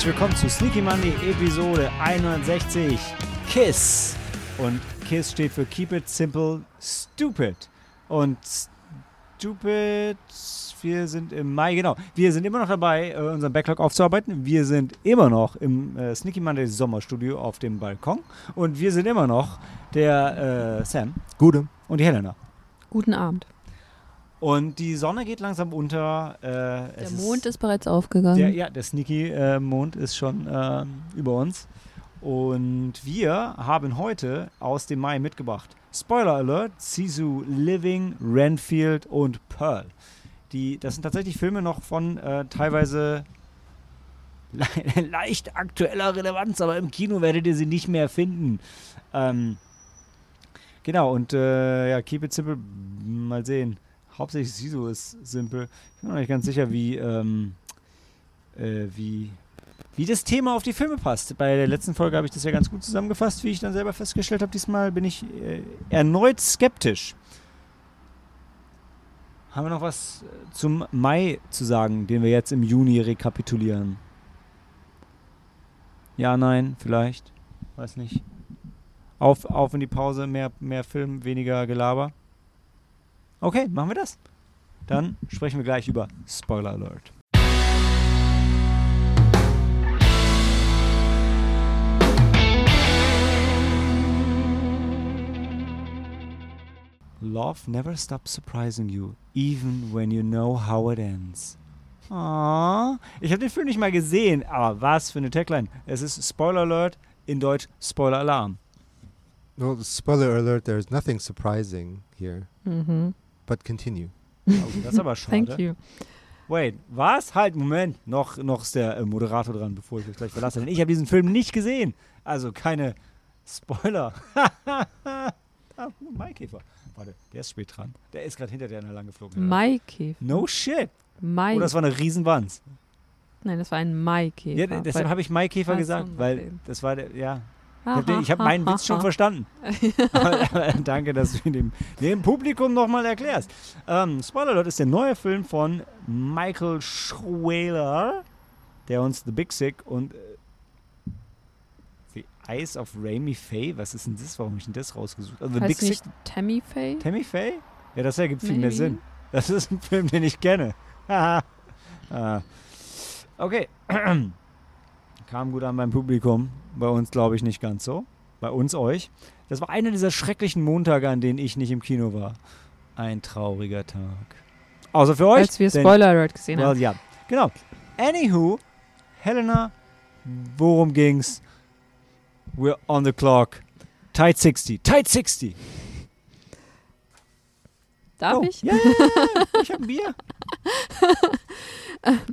Herzlich willkommen zu Sneaky Monday Episode 160 KISS. Und KISS steht für Keep It Simple Stupid. Und Stupid, wir sind im Mai, genau. Wir sind immer noch dabei, äh, unseren Backlog aufzuarbeiten. Wir sind immer noch im äh, Sneaky Monday Sommerstudio auf dem Balkon. Und wir sind immer noch der äh, Sam Gute. und die Helena. Guten Abend. Und die Sonne geht langsam unter. Äh, Der Mond ist bereits aufgegangen. Der, ja, der Sneaky-Mond ist schon ähm, über uns. Und wir haben heute aus dem Mai mitgebracht Spoiler Alert: Sisu, Living, Renfield und Pearl. Die, das sind tatsächlich Filme noch von äh, teilweise le leicht aktueller Relevanz, aber im Kino werdet ihr sie nicht mehr finden. Ähm, genau, und äh, ja, Keep It Simple, mal sehen. Hauptsächlich Sisu ist simpel. Ich bin noch nicht ganz sicher, wie, ähm, äh, wie, wie das Thema auf die Filme passt. Bei der letzten Folge habe ich das ja ganz gut zusammengefasst, wie ich dann selber festgestellt habe. Diesmal bin ich äh, erneut skeptisch. Haben wir noch was äh, zum Mai zu sagen, den wir jetzt im Juni rekapitulieren? Ja, nein, vielleicht. Weiß nicht. Auf, auf in die Pause, mehr, mehr Film, weniger Gelaber. Okay, machen wir das. Dann sprechen wir gleich über Spoiler Alert. Love never stops surprising you, even when you know how it ends. Aww. Ich habe den Film nicht mal gesehen, aber was für eine Tagline. Es ist Spoiler Alert, in Deutsch Spoiler Alarm. Well, spoiler alert, there's nothing surprising here. Mhm. But continue. Oh, das ist aber schade. Thank you. Wait, was? Halt, Moment. Noch, noch ist der äh, Moderator dran, bevor ich euch gleich verlasse. Denn ich habe diesen Film nicht gesehen. Also keine Spoiler. ah, Maikäfer. Warte, der ist spät dran. Der ist gerade hinter der lang geflogen. Maikäfer. No shit. Mai. Oh, das war eine Riesenwanz. Nein, das war ein Maikäfer. Ja, deshalb habe ich Maikäfer gesagt, weil das war der, ja. Ich habe den- ich hab meinen Witz schon verstanden. danke, dass du ihn dem, dem Publikum nochmal erklärst. Ähm, Spoiler Alert ist der neue Film von Michael Schwaler, der uns The Big Sick und äh, The Eyes of Raimi Faye, was ist denn das? Warum habe ich denn das rausgesucht? Also The Big nicht Sick, Tammy Faye? Tammy Faye? Ja, das ergibt viel mehr Maybe. Sinn. Das ist ein Film, den ich kenne. Ah. Okay. Kam gut an beim Publikum. Bei uns glaube ich nicht ganz so. Bei uns euch. Das war einer dieser schrecklichen Montage, an denen ich nicht im Kino war. Ein trauriger Tag. Außer für euch. Als wir Spoiler Alert gesehen Well, haben. ja. Genau. Anywho, Helena, worum ging's? We're on the clock. Tight 60. Tight 60. Darf oh. ich? Ja, ja. ich hab ein Bier.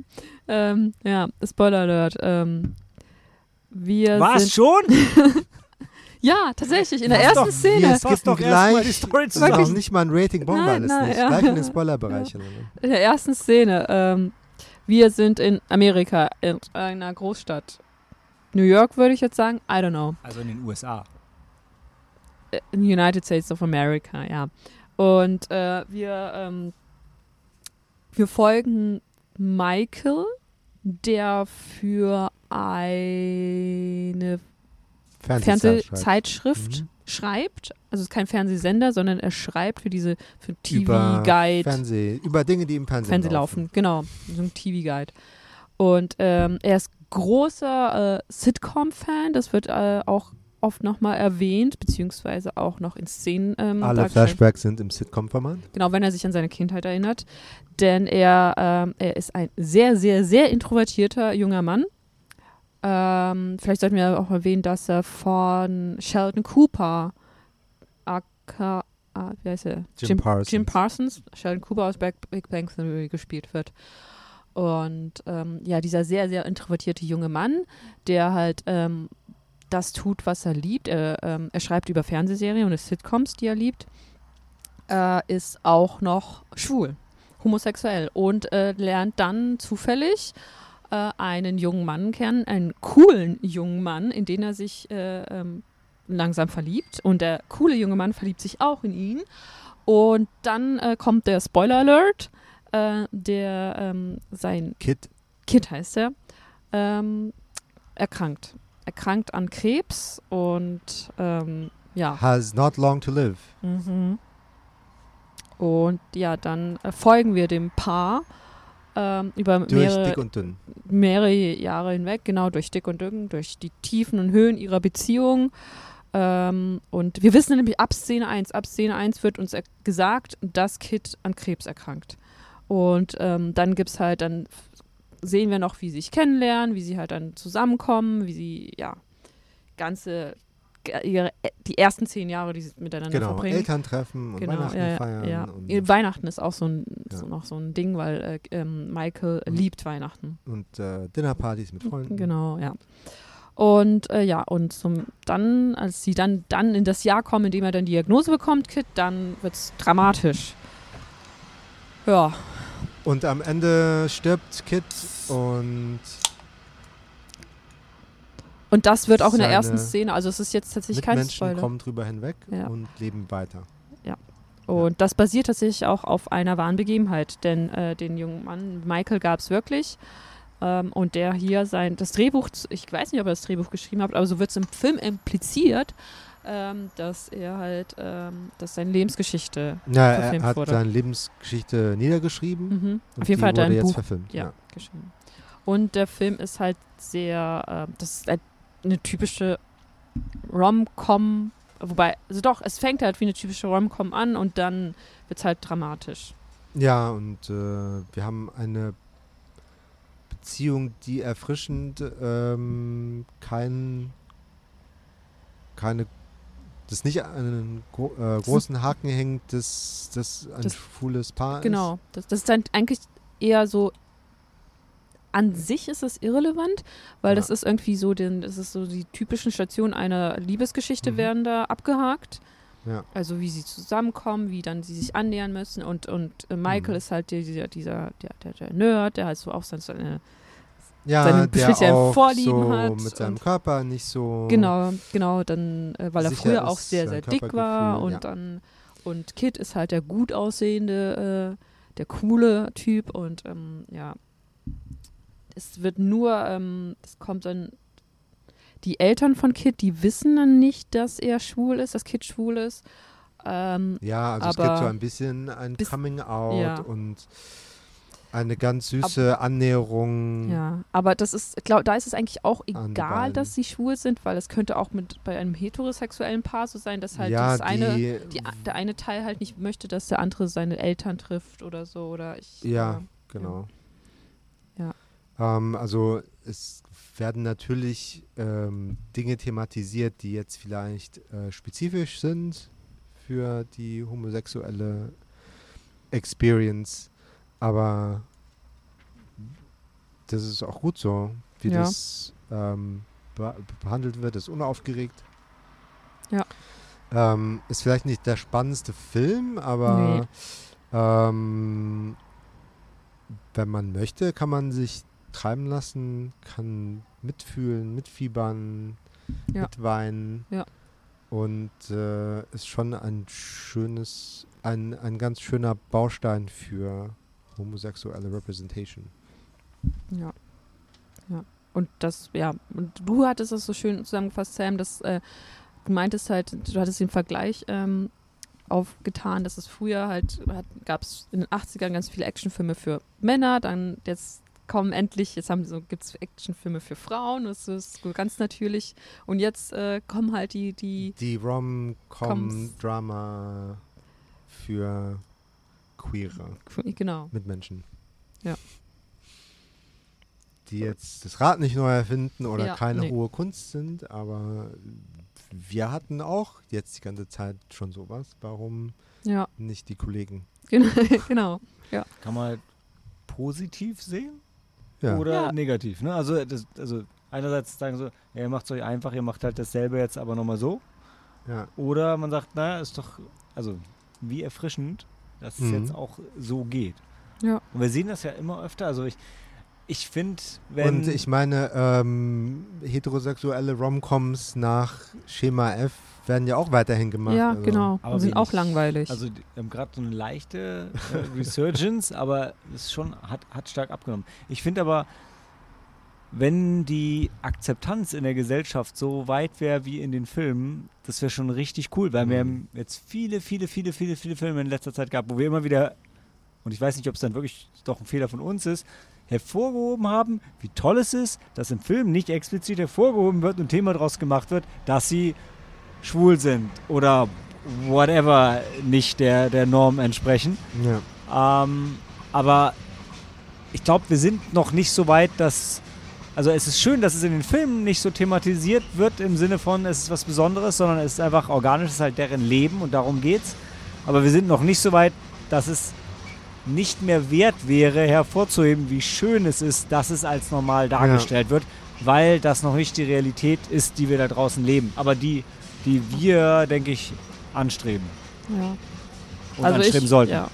Ähm, ja, Spoiler Alert. Ähm, wir Was sind. schon? Ja, tatsächlich, in der ersten doch, Szene. Wir Fass skippen doch mal die gleich. Story zusammen. brauchen nicht mal ein Rating, wir Nein, alles nein, nicht. ja. Gleich in den Spoilerbereich. hinein. In der ersten Szene. Ähm, wir sind in Amerika, in einer Großstadt. New York würde ich jetzt sagen. I don't know. Also in den USA. äh, in the United States of America, ja. Und äh, wir, ähm, wir folgen Michael, der für eine Fernsehzeitschrift. Mhm. schreibt. Also es ist kein Fernsehsender, sondern er schreibt für diese für Über TV-Guide. Fernseh, über Dinge, die im Fernsehen, Fernsehen laufen, genau, so ein TV-Guide. Und ähm, er ist großer äh, Sitcom-Fan, das wird äh, auch oft nochmal erwähnt, beziehungsweise auch noch in Szenen ähm, Alle. Flashbacks sind im Sitcom-Format. Genau, wenn er sich an seine Kindheit erinnert. Denn er, ähm, er ist ein sehr, sehr, sehr introvertierter junger Mann. Ähm, vielleicht sollten wir auch erwähnen, dass er von Sheldon Cooper, aka, ah, wie heißt er? Jim Parsons. Jim Parsons, Sheldon Cooper aus Big, Big Bang Theory gespielt wird. Und ähm, ja, dieser sehr, sehr introvertierte junge Mann, der halt ähm, das tut, was er liebt. Er, ähm, er schreibt über Fernsehserien und Sitcoms, die er liebt, äh, ist auch noch schwul, homosexuell und äh, lernt dann zufällig äh, einen jungen Mann kennen, einen coolen jungen Mann, in den er sich äh, ähm, langsam verliebt. Und der coole junge Mann verliebt sich auch in ihn. Und dann äh, kommt der Spoiler Alert, äh, der ähm, sein Kid. Kid heißt er, ähm, erkrankt. Erkrankt an Krebs und ähm, ja. Has not long to live. Mhm. Und ja, dann äh, folgen wir dem Paar ähm, über mehrere, dick und dünn. mehrere Jahre hinweg, genau durch dick und dünn, durch die Tiefen und Höhen ihrer Beziehung. Ähm, und wir wissen nämlich ab Szene 1, ab Szene 1 wird uns gesagt, dass Kit an Krebs erkrankt. Und ähm, dann gibt es halt, dann sehen wir noch, wie sie sich kennenlernen, wie sie halt dann zusammenkommen, wie sie, ja, ganze, ihre, die ersten zehn Jahre, die sie miteinander Genau, verbringen. Elterntreffen und Genau, Weihnachten ja, feiern. ja. Und, Weihnachten ist auch so, ein, Ja. so noch so ein Ding, weil äh, ähm, Michael Und- liebt Weihnachten. und äh, Dinnerpartys mit Freunden. Genau, ja. Und äh, ja, und zum, dann, als sie dann, dann in das Jahr kommen, in dem er dann Diagnose bekommt, Kit, dann wird es dramatisch. Ja, Und am Ende stirbt Kit und und das wird auch in der ersten Szene, also es ist jetzt tatsächlich kein Mitmenschen Spoiler. kommen drüber hinweg Ja. und leben weiter. Und das basiert tatsächlich auch auf einer wahren Begebenheit, denn äh, den jungen Mann Michael gab es wirklich. Ähm, und der hier sein, das Drehbuch, ich weiß nicht, ob er das Drehbuch geschrieben hat, aber so wird es im Film impliziert, ähm, dass er halt, ähm, dass seine Lebensgeschichte, Ja, er verfilmt hat wurde. seine Lebensgeschichte niedergeschrieben. mhm, auf jeden Fall hat er ein jetzt Buch verfilmt. ja, geschrieben. Und der Film ist halt sehr, äh, das ist halt eine typische Rom-Com, wobei, also doch, es fängt halt wie eine typische Rom-Com an und dann wird es halt dramatisch. Ja, und äh, wir haben eine Beziehung, die erfrischend ähm, kein, keine, das nicht an einen gro äh, großen Haken hängt, dass das ein Das- schwules Paar Genau. Das, das ist dann eigentlich eher so. An sich ist es irrelevant, weil Ja. das ist irgendwie so, den, das ist so die typischen Stationen einer Liebesgeschichte Mhm. werden da abgehakt. ist. Ja. Also wie sie zusammenkommen, wie dann sie sich annähern müssen und, und äh, Michael Mhm. ist halt der, dieser, dieser der, der, der Nerd, der halt so auch seine Ja, seine speziellen Vorlieben so hat mit seinem und- Körper nicht so. Genau, genau, dann, äh, weil er früher auch sehr, sehr dick war und ja. dann und Kid ist halt der gut aussehende, äh, der coole Typ und ähm, ja, es wird nur, ähm, es kommt dann, die Eltern von Kid, die wissen dann nicht, dass er schwul ist, dass Kid schwul ist. Ähm, Ja, also es gibt so ein bisschen ein Coming Out ja. und eine ganz süße Annäherung. ja, aber das ist, glaub, da ist es eigentlich auch die egal, dass sie schwul sind, weil es könnte auch mit bei einem heterosexuellen Paar so sein, dass halt ja, das eine die, die, der eine Teil halt nicht möchte, dass der andere seine Eltern trifft oder so. Oder ich. Ja, äh, genau. Ja. Ähm, also es werden natürlich ähm, Dinge thematisiert, die jetzt vielleicht äh, spezifisch sind für die homosexuelle Experience, aber das ist auch gut so, wie Ja. das ähm, be behandelt wird, ist unaufgeregt. Ja. Ähm, ist vielleicht nicht der spannendste Film, aber Nee. ähm, wenn man möchte, kann man sich treiben lassen, kann mitfühlen, mitfiebern, Ja. mitweinen. Ja. Und äh, ist schon ein schönes, ein, ein ganz schöner Baustein für homosexuelle Representation. Ja. Ja. Und das, ja, und du hattest das so schön zusammengefasst, Sam, dass äh, du meintest halt, du hattest den Vergleich ähm, aufgetan, dass es früher halt, gab es in den 80ern ganz viele Actionfilme für Männer, dann jetzt kommen endlich, jetzt haben so, gibt es Actionfilme für Frauen, das ist so ganz natürlich. Und jetzt äh, kommen halt die, die, Die. Rom-Com-Drama für queere genau. Mitmenschen. Ja. Die jetzt das Rad nicht neu erfinden oder Ja, keine nee. hohe Kunst sind, aber wir hatten auch jetzt die ganze Zeit schon sowas. Warum Ja, nicht die Kollegen? genau. genau. Kann man halt positiv sehen Ja. oder Ja. negativ. Ne? Also, das, also einerseits sagen so, ja, ihr macht es euch einfach, ihr macht halt dasselbe jetzt aber nochmal so. ja. Oder man sagt, naja, ist doch, also wie erfrischend, dass es Mhm. jetzt auch so geht. Ja. Und wir sehen das ja immer öfter. Also ich, ich finde, wenn. Und ich meine, ähm, heterosexuelle Romcoms nach Schema F werden ja auch weiterhin gemacht. Ja, also. genau. Aber Und sind auch langweilig. Also haben gerade so eine leichte äh, Resurgence, aber es schon hat, hat stark abgenommen. Ich finde aber, wenn die Akzeptanz in der Gesellschaft so weit wäre wie in den Filmen, das wäre schon richtig cool, weil wir Mhm. haben jetzt viele, viele, viele, viele, viele Filme in letzter Zeit gehabt, wo wir immer wieder, und ich weiß nicht, ob es dann wirklich doch ein Fehler von uns ist, hervorgehoben haben, wie toll es ist, dass im Film nicht explizit hervorgehoben wird und ein Thema daraus gemacht wird, dass sie schwul sind oder whatever nicht der, der Norm entsprechen. Ja. Ähm, aber ich glaube, wir sind noch nicht so weit, dass. Also es ist schön, dass es in den Filmen nicht so thematisiert wird im Sinne von, es ist was Besonderes, sondern es ist einfach organisch, es ist halt deren Leben und darum geht's. Aber wir sind noch nicht so weit, dass es nicht mehr wert wäre, hervorzuheben, wie schön es ist, dass es als normal dargestellt wird, weil das noch nicht die Realität ist, die wir da draußen leben. Aber die, die wir, denke ich, anstreben Ja. und also anstreben ich, sollten. Ja.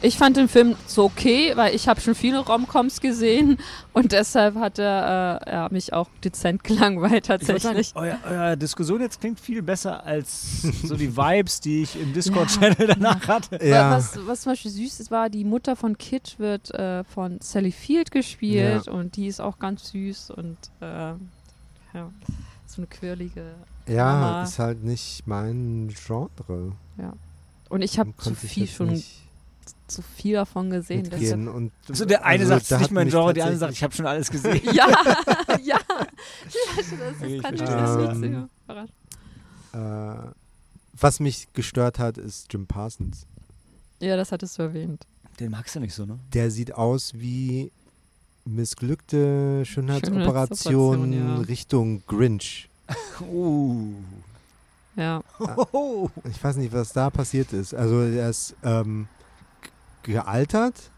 Ich fand den Film so okay, weil ich habe schon viele Romcoms gesehen und deshalb hat er äh, ja, mich auch dezent gelangweilt Ich würd sagen, tatsächlich. euer, euer Diskussion jetzt klingt viel besser als so die Vibes, die ich im Discord-Channel danach hatte. Ja. Was, was zum Beispiel süß ist, war, die Mutter von Kit wird äh, von Sally Field gespielt und die ist auch ganz süß und äh, ja, so eine quirlige. Ja, Mama. ist halt nicht mein Genre. Und ich habe zu viel schon nicht zu viel davon gesehen. deshalb-. Und Also der eine also sagt, es nicht mein Genre, der andere sagt, ich habe schon alles gesehen. Ja, ja. Das, Okay, das ich kann ich Ähm, überraschen. Äh, was mich gestört hat, ist Jim Parsons. Ja, das hattest du erwähnt. Den magst du nicht so, ne? Der sieht aus wie missglückte Schönheitsoperation Schönheitsoperation, ja. Richtung Grinch. Uh. Ja. Oh. Ich weiß nicht, was da passiert ist. Also er ist ähm, gealtert.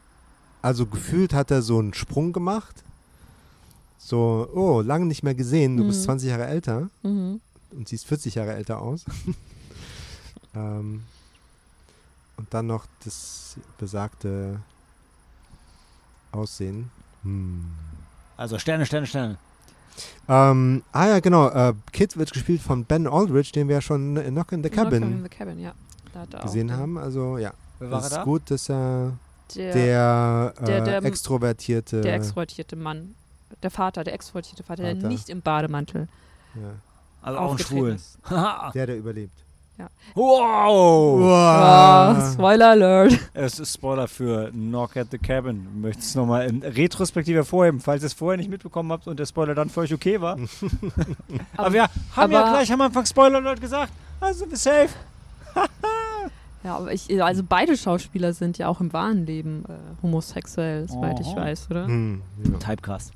Also gefühlt hat er so einen Sprung gemacht. So, oh, lange nicht mehr gesehen. Du bist Mhm. 20 Jahre älter Mhm. und siehst 40 Jahre älter aus. ähm, und dann noch das besagte Aussehen. Hm. Also Sterne, Sterne, Sterne. Ähm, ah ja, genau. Äh, Kid wird gespielt von Ben Aldridge, den wir ja schon in Knock in the Cabin in the Cabin, ja. Da hat er gesehen haben. Also ja, Wer war es ist da? gut, dass er Der, der, äh, der- der- extrovertierte, der extrovertierte Mann. Der Vater, der extrovertierte Vater, der Vater. nicht im Bademantel ja, Also auch Schwul. der, der überlebt. wow! Oh, Spoiler Alert. Es ist Spoiler für Knock at the Cabin. Ich möchte es nochmal in Retrospektive hervorheben, falls ihr es vorher nicht mitbekommen habt und der Spoiler dann für euch okay war. aber wir haben ja aber- gleich am Anfang Spoiler Alert gesagt. Also wir safe. Ja, aber ich, also beide Schauspieler sind ja auch im wahren Leben äh, homosexuell, soweit ich Aha. weiß, oder? Hm, ja. Typecast.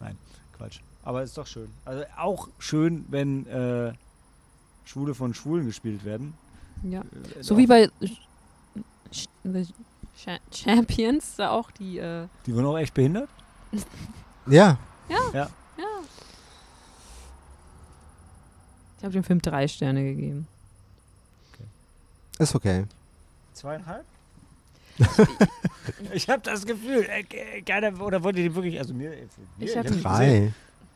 Nein, Quatsch. Aber ist doch schön. Also auch schön, wenn äh, Schwule von Schwulen gespielt werden. Ja. Äh, So wie bei Ch- The Cha Champions, da auch die, äh, Die wurden auch echt behindert? ja, ja. Ich habe dem Film drei Sterne gegeben. Ist okay. Zweieinhalb? ich habe das Gefühl, äh, äh, keiner, oder wollt ihr die wirklich, also mir, mir Ich hab gesehen. Drei.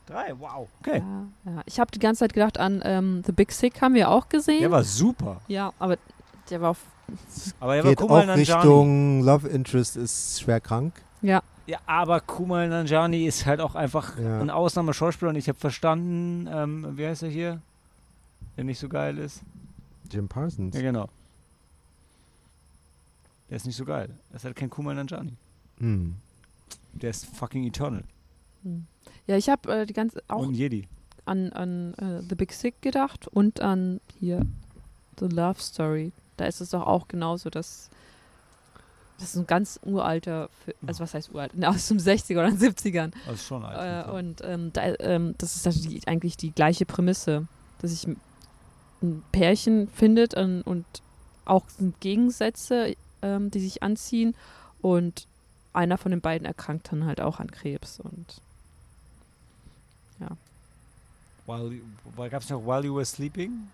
Drei, wow. Okay. Ja, ja. Ich habe die ganze Zeit gedacht an ähm, The Big Sick, haben wir auch gesehen. Der war super. ja, aber der war auf, Aber er war Geht Kumal auch. Richtung Love Interest ist schwer krank. ja, Ja, aber Kumal Nanjani ist halt auch einfach Ja. ein Ausnahmeschauspieler und ich habe verstanden, ähm, wie heißt er hier? Der nicht so geil ist. Jim Parsons. Ja, genau. Der ist nicht so geil. Er ist halt kein Kumal Nanjani. Hm. Der ist fucking eternal. hm. ja, ich habe äh, die ganze auch Und Jedi. an, an äh, The Big Sick gedacht und an hier The Love Story. Da ist es doch auch genauso, dass das ist ein ganz uralter, also was heißt uralt? Na, Aus den 60er oder den 70ern. Also schon alt. Äh, und ähm, da, ähm, das ist also die, eigentlich die gleiche Prämisse, dass sich ein- ein Pärchen findet und, und auch sind Gegensätze, ähm, die sich anziehen und einer von den beiden erkrankt dann halt auch an Krebs und While, you- weil gab es noch While You Were Sleeping?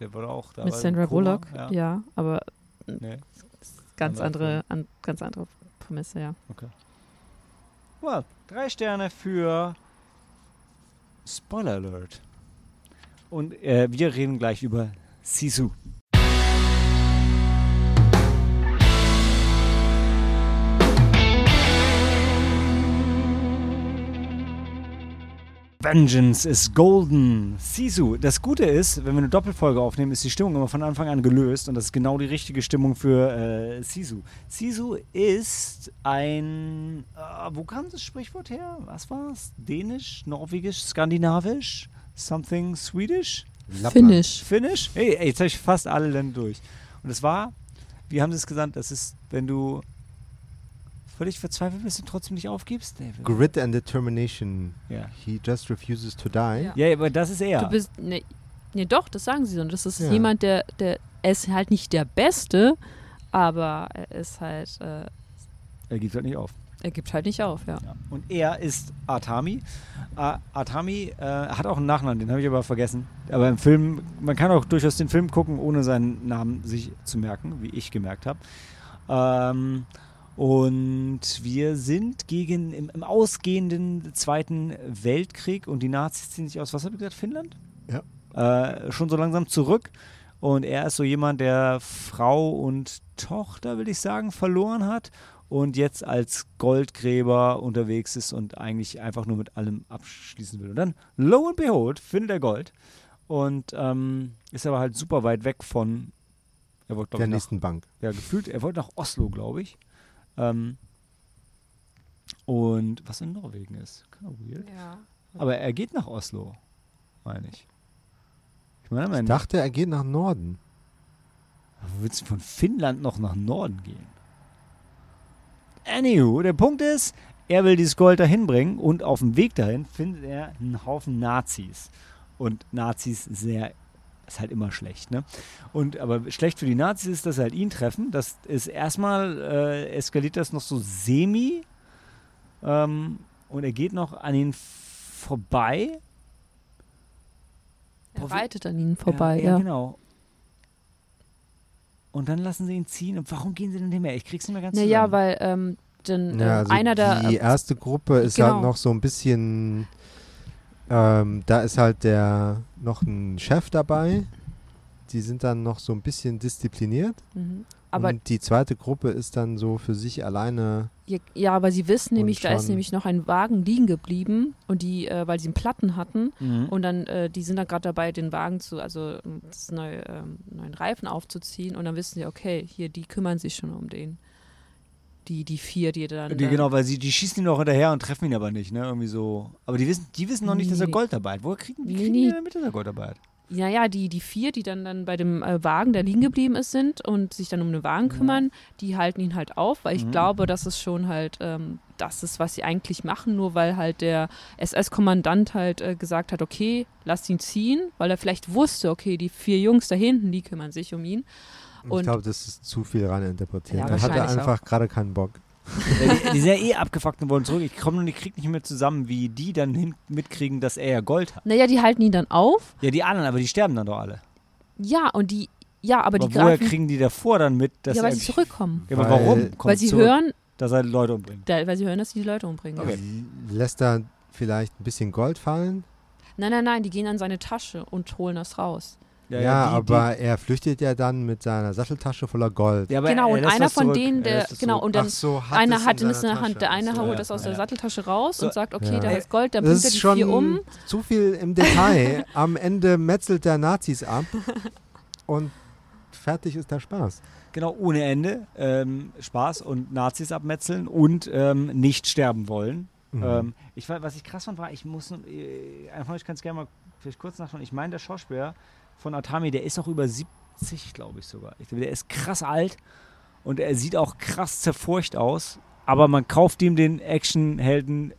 Der war auch da. mit Sandra Bullock, Ja. ja, aber Nee. ganz andere, an, ganz andere Prämisse, ja. Well, drei Sterne für Spoiler Alert. Und äh, wir reden gleich über Sisu. Vengeance is golden. Sisu. Das Gute ist, wenn wir eine Doppelfolge aufnehmen, ist die Stimmung immer von Anfang an gelöst und das ist genau die richtige Stimmung für äh, Sisu. Sisu ist ein. Äh, wo kam das Sprichwort her? Was war's? Dänisch, Norwegisch, Skandinavisch? Something Swedish? Finish. Finnisch? Hey, ey, jetzt habe ich fast alle Länder durch. Und es war, wie haben sie es gesagt, das ist, wenn du völlig verzweifelt bist und trotzdem nicht aufgibst. Nee, Grit and determination. ja. He just refuses to die. Ja. ja, aber das ist er. Du bist. Nee, nee, doch, das sagen sie so. Und das ist Ja. jemand, der, der. Er ist halt nicht der Beste, aber er ist halt. Äh, er gibt halt nicht auf. er gibt halt nicht auf, ja. Ja. Und er ist Atami. Äh, Atami äh, hat auch einen Nachnamen, den habe ich aber vergessen. Aber im Film, man kann auch durchaus den Film gucken, ohne seinen Namen sich zu merken, wie ich gemerkt habe. Ähm, und wir sind gegen im, im ausgehenden Zweiten Weltkrieg und die Nazis ziehen sich aus, was habe ich gesagt, Finnland? Ja. Äh, schon so langsam zurück. Und er ist so jemand, der Frau und Tochter, will ich sagen, verloren hat und jetzt als Goldgräber unterwegs ist und eigentlich einfach nur mit allem abschließen will. Und dann, lo and behold, findet er Gold und ähm, ist aber halt super weit weg von, er wollte, Der ich, nach, nächsten Bank. ja, gefühlt, er wollte nach Oslo, glaube ich. Ähm, und was in Norwegen ist. Kind of weird. ja. Aber er geht nach Oslo, meine ich. Ich meine, Ich mein, dachte, er geht nach Norden. wo willst du von Finnland noch nach Norden gehen? Anywho, der Punkt ist, er will dieses Gold dahin bringen und auf dem Weg dahin findet er einen Haufen Nazis. Und Nazis sehr, ist halt immer schlecht, ne? Und aber schlecht für die Nazis ist, dass sie halt ihn treffen. Das ist erstmal äh, eskaliert das noch so semi. Ähm, und er geht noch an ihn vorbei. Er reitet an ihnen vorbei, ja, ja. ja. genau. Und dann lassen sie ihn ziehen. Und warum gehen sie denn nicht mehr? Ich krieg's nicht mehr ganz Naja, zusammen. weil ähm, denn, Ja, äh, also einer der. die erste Gruppe ist Genau. halt noch so ein bisschen. Ähm, da ist halt der noch ein Chef dabei. Die sind dann noch so ein bisschen diszipliniert. Mhm. Aber und die zweite Gruppe ist dann so für sich alleine. Ja, ja, aber sie wissen nämlich, da ist nämlich noch ein Wagen liegen geblieben und die, äh, weil sie einen Platten hatten Mhm. und dann, äh, die sind da gerade dabei, den Wagen zu, also ähm, das neue, ähm, neuen Reifen aufzuziehen und dann wissen sie, okay, hier, die kümmern sich schon um den. Die, die vier, die dann. die, da- genau, weil sie, die schießen ihn noch hinterher und treffen ihn aber nicht, ne? Irgendwie so. Aber die wissen, die wissen noch nicht, dass er Nee. Gold dabei hat. Woher kriegen, wie Nee, kriegen nee. die denn mit, dass er Gold dabei hat? Naja, die, die vier, die dann, dann bei dem äh, Wagen, der liegen geblieben ist, sind und sich dann um den Wagen kümmern, die halten ihn halt auf, weil ich Mhm. glaube, dass es schon halt ähm, das ist, was sie eigentlich machen, nur weil halt der SS-Kommandant halt äh, gesagt hat, okay, lass ihn ziehen, weil er vielleicht wusste, okay, die vier Jungs da hinten, die kümmern sich um ihn. Ich Und- glaube, das ist zu viel rein interpretiert. Ja, er hatte einfach gerade keinen Bock. Die, die sind ja eh abgefuckt und wollen zurück. Ich komme und ich krieg nicht mehr zusammen, wie die dann hin mitkriegen, dass er ja Gold hat. Naja, die halten ihn dann auf. Ja, die anderen, aber die sterben dann doch alle. Ja, und die, ja, aber, Aber die woher greifen, kriegen die davor dann mit, dass ja, weil er sie zurückkommen. Ja, aber Weil- warum? Kommt weil sie zurück, hören, dass er Leute umbringt. da, weil sie hören, dass sie die Leute umbringen. Okay. Lässt er vielleicht ein bisschen Gold fallen? Nein, nein, nein, die gehen an seine Tasche und holen das raus. Ja, die- aber er flüchtet ja dann mit seiner Satteltasche voller Gold. Die, ja, genau, und einer von zurück. denen, Er der, genau, und dann so, hat einer es hat in es in der Hand, der eine so, holt ja. das aus der Ja. Satteltasche raus So, und sagt, okay, ja. da ist Gold, dann bringt er ist die schon vier um. zu viel im Detail. Am Ende metzelt der Nazis ab und fertig ist der Spaß. Genau, ohne Ende. Ähm, Spaß und Nazis abmetzeln und ähm, nicht sterben wollen. Mhm. Ähm, ich, was ich krass fand, war, ich muss, äh, einfach, ich kann es gerne mal vielleicht kurz nachschauen. Ich meine, der Schauspieler von Atami, der ist auch über 70, glaube ich sogar. Der ist krass alt und er sieht auch krass zerfurcht aus. Aber man kauft ihm den Actionhelden,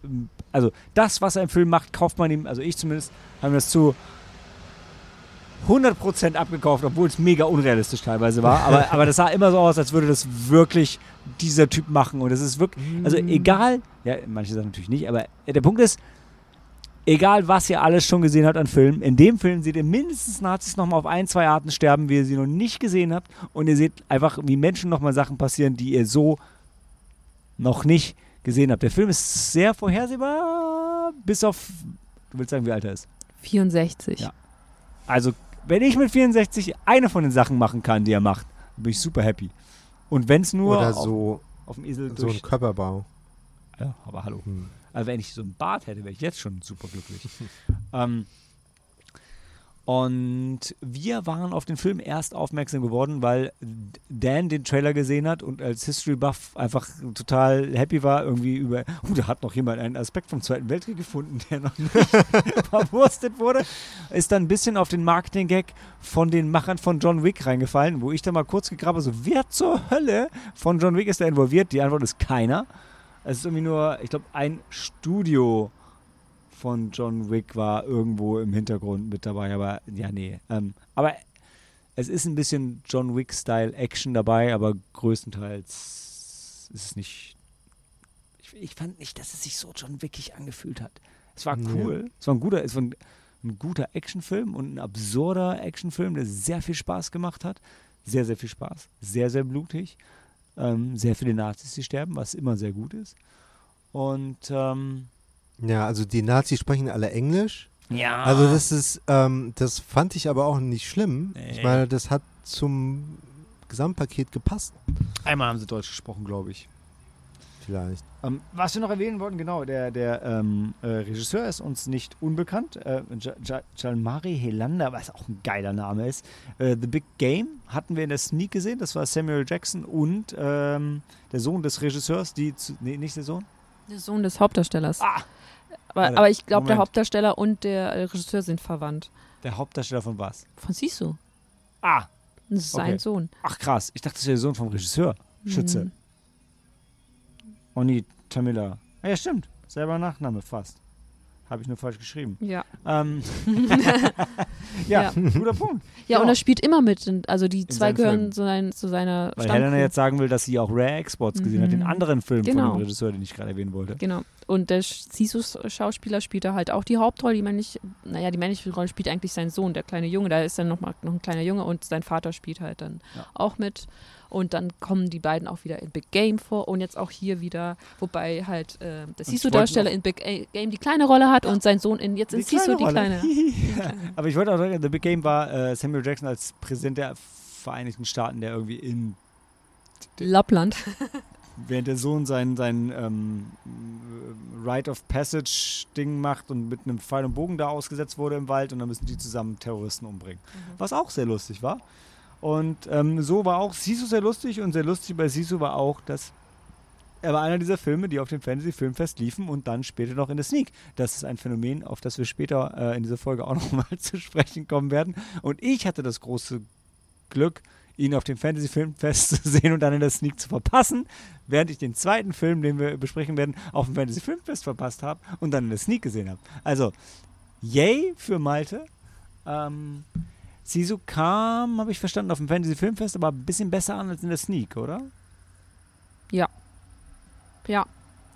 also das, was er im Film macht, kauft man ihm, also ich zumindest, habe mir das zu 100% abgekauft, obwohl es mega unrealistisch teilweise war. Aber, aber das sah immer so aus, als würde das wirklich dieser Typ machen. Und es ist wirklich, also egal, ja, manche sagen natürlich nicht, aber der Punkt ist, egal was ihr alles schon gesehen habt an Filmen, in dem Film seht ihr mindestens Nazis nochmal auf ein, zwei Arten sterben, wie ihr sie noch nicht gesehen habt. Und ihr seht einfach, wie Menschen nochmal Sachen passieren, die ihr so noch nicht gesehen habt. Der Film ist sehr vorhersehbar, bis auf, du willst sagen, wie alt er ist. 64. Ja. Also, wenn ich mit 64 eine von den Sachen machen kann, die er macht, dann bin ich super happy. Und wenn es nur Oder auf, so, auf dem Esel so durch... ein Körperbau. ja, aber hallo. Hm. Also wenn ich so einen Bart hätte, wäre ich jetzt schon super glücklich. ähm, und wir waren auf den Film erst aufmerksam geworden, weil Dan den Trailer gesehen hat und als History Buff einfach total happy war, irgendwie über, oh, da hat noch jemand einen Aspekt vom Zweiten Weltkrieg gefunden, der noch nicht verwurstet wurde. Ist dann ein bisschen auf den Marketing-Gag von den Machern von John Wick reingefallen, wo ich dann mal kurz gegraben so, wer zur Hölle von John Wick ist da involviert? Die Antwort ist keiner. Es ist irgendwie nur, ich glaube, ein Studio von John Wick war irgendwo im Hintergrund mit dabei, aber ja, nee. Ähm, aber es ist ein bisschen John Wick-Style Action dabei, aber größtenteils ist es nicht. Ich, ich, fand nicht, dass es sich so John Wickig angefühlt hat. Es war cool. Nee. Es war ein guter, es war ein, ein guter Actionfilm und ein absurder Actionfilm, der sehr viel Spaß gemacht hat. Sehr, sehr viel Spaß. Sehr, sehr blutig. Ähm, sehr viele Nazis, die sterben, was immer sehr gut ist. Und ähm, ja, also die Nazis sprechen alle Englisch. Ja. Also das ist, ähm, das fand ich aber auch nicht schlimm. Nee. Ich meine, das hat zum Gesamtpaket gepasst. Einmal haben sie Deutsch gesprochen, glaube ich. Vielleicht. Ähm, was wir noch erwähnen wollten, genau, der, der ähm, äh, Regisseur ist uns nicht unbekannt. Äh, Jalmari Helanda, was auch ein geiler Name ist. Äh, The Big Game hatten wir in der Sneak gesehen. Das war Samuel Jackson und ähm, der Sohn des Regisseurs, die, zu, nee, nicht der Sohn? Der Sohn des Hauptdarstellers. Ah, aber, Warte, aber ich glaube, der Hauptdarsteller und der Regisseur sind verwandt. Der Hauptdarsteller von was? Von Sisu. Ah. Das ist sein Sohn. Ach krass, ich dachte, das wäre der Sohn vom Regisseur. Schütze. Mhm. Oni Tamila. Ah, ja, stimmt. Selber Nachname fast. Habe ich nur falsch geschrieben. Ja. Ähm, ja, ja, guter Punkt. Ja, genau. und er spielt immer mit. Also die In zwei gehören zu, sein, zu, seiner Weil Helena jetzt sagen will, dass sie auch Rare Exports gesehen mhm. hat, den anderen Film genau. von dem Regisseur, den ich gerade erwähnen wollte. Genau. Und der Sisus-Schauspieler spielt da halt auch die Hauptrolle. Die männliche, naja, die männliche Rolle spielt eigentlich sein Sohn, der kleine Junge. Da ist dann noch, mal, noch ein kleiner Junge und sein Vater spielt halt dann ja. auch mit. Und dann kommen die beiden auch wieder in Big Game vor und jetzt auch hier wieder, wobei halt äh, der Sisu-Darsteller in Big Game die kleine Rolle hat ja. und sein Sohn in jetzt in Sisu die kleine. Aber ich wollte auch sagen, The Big Game war äh, Samuel Jackson als Präsident der Vereinigten Staaten, der irgendwie in Lappland. während der Sohn sein, sein ähm, Rite of Passage-Ding macht und mit einem Pfeil und Bogen da ausgesetzt wurde im Wald und dann müssen die zusammen Terroristen umbringen. Mhm. Was auch sehr lustig war. Und ähm, so war auch Sisu sehr lustig und sehr lustig bei Sisu war auch, dass er war einer dieser Filme, die auf dem Fantasy Filmfest liefen und dann später noch in der Sneak. Das ist ein Phänomen, auf das wir später äh, in dieser Folge auch nochmal zu sprechen kommen werden. Und ich hatte das große Glück, ihn auf dem Fantasy Filmfest zu sehen und dann in der Sneak zu verpassen, während ich den zweiten Film, den wir besprechen werden, auf dem Fantasy Filmfest verpasst habe und dann in der Sneak gesehen habe. Also, yay für Malte. Ähm, Sisu kam, habe ich verstanden, auf dem Fantasy Filmfest, aber ein bisschen besser an als in der Sneak, oder? Ja. Ja,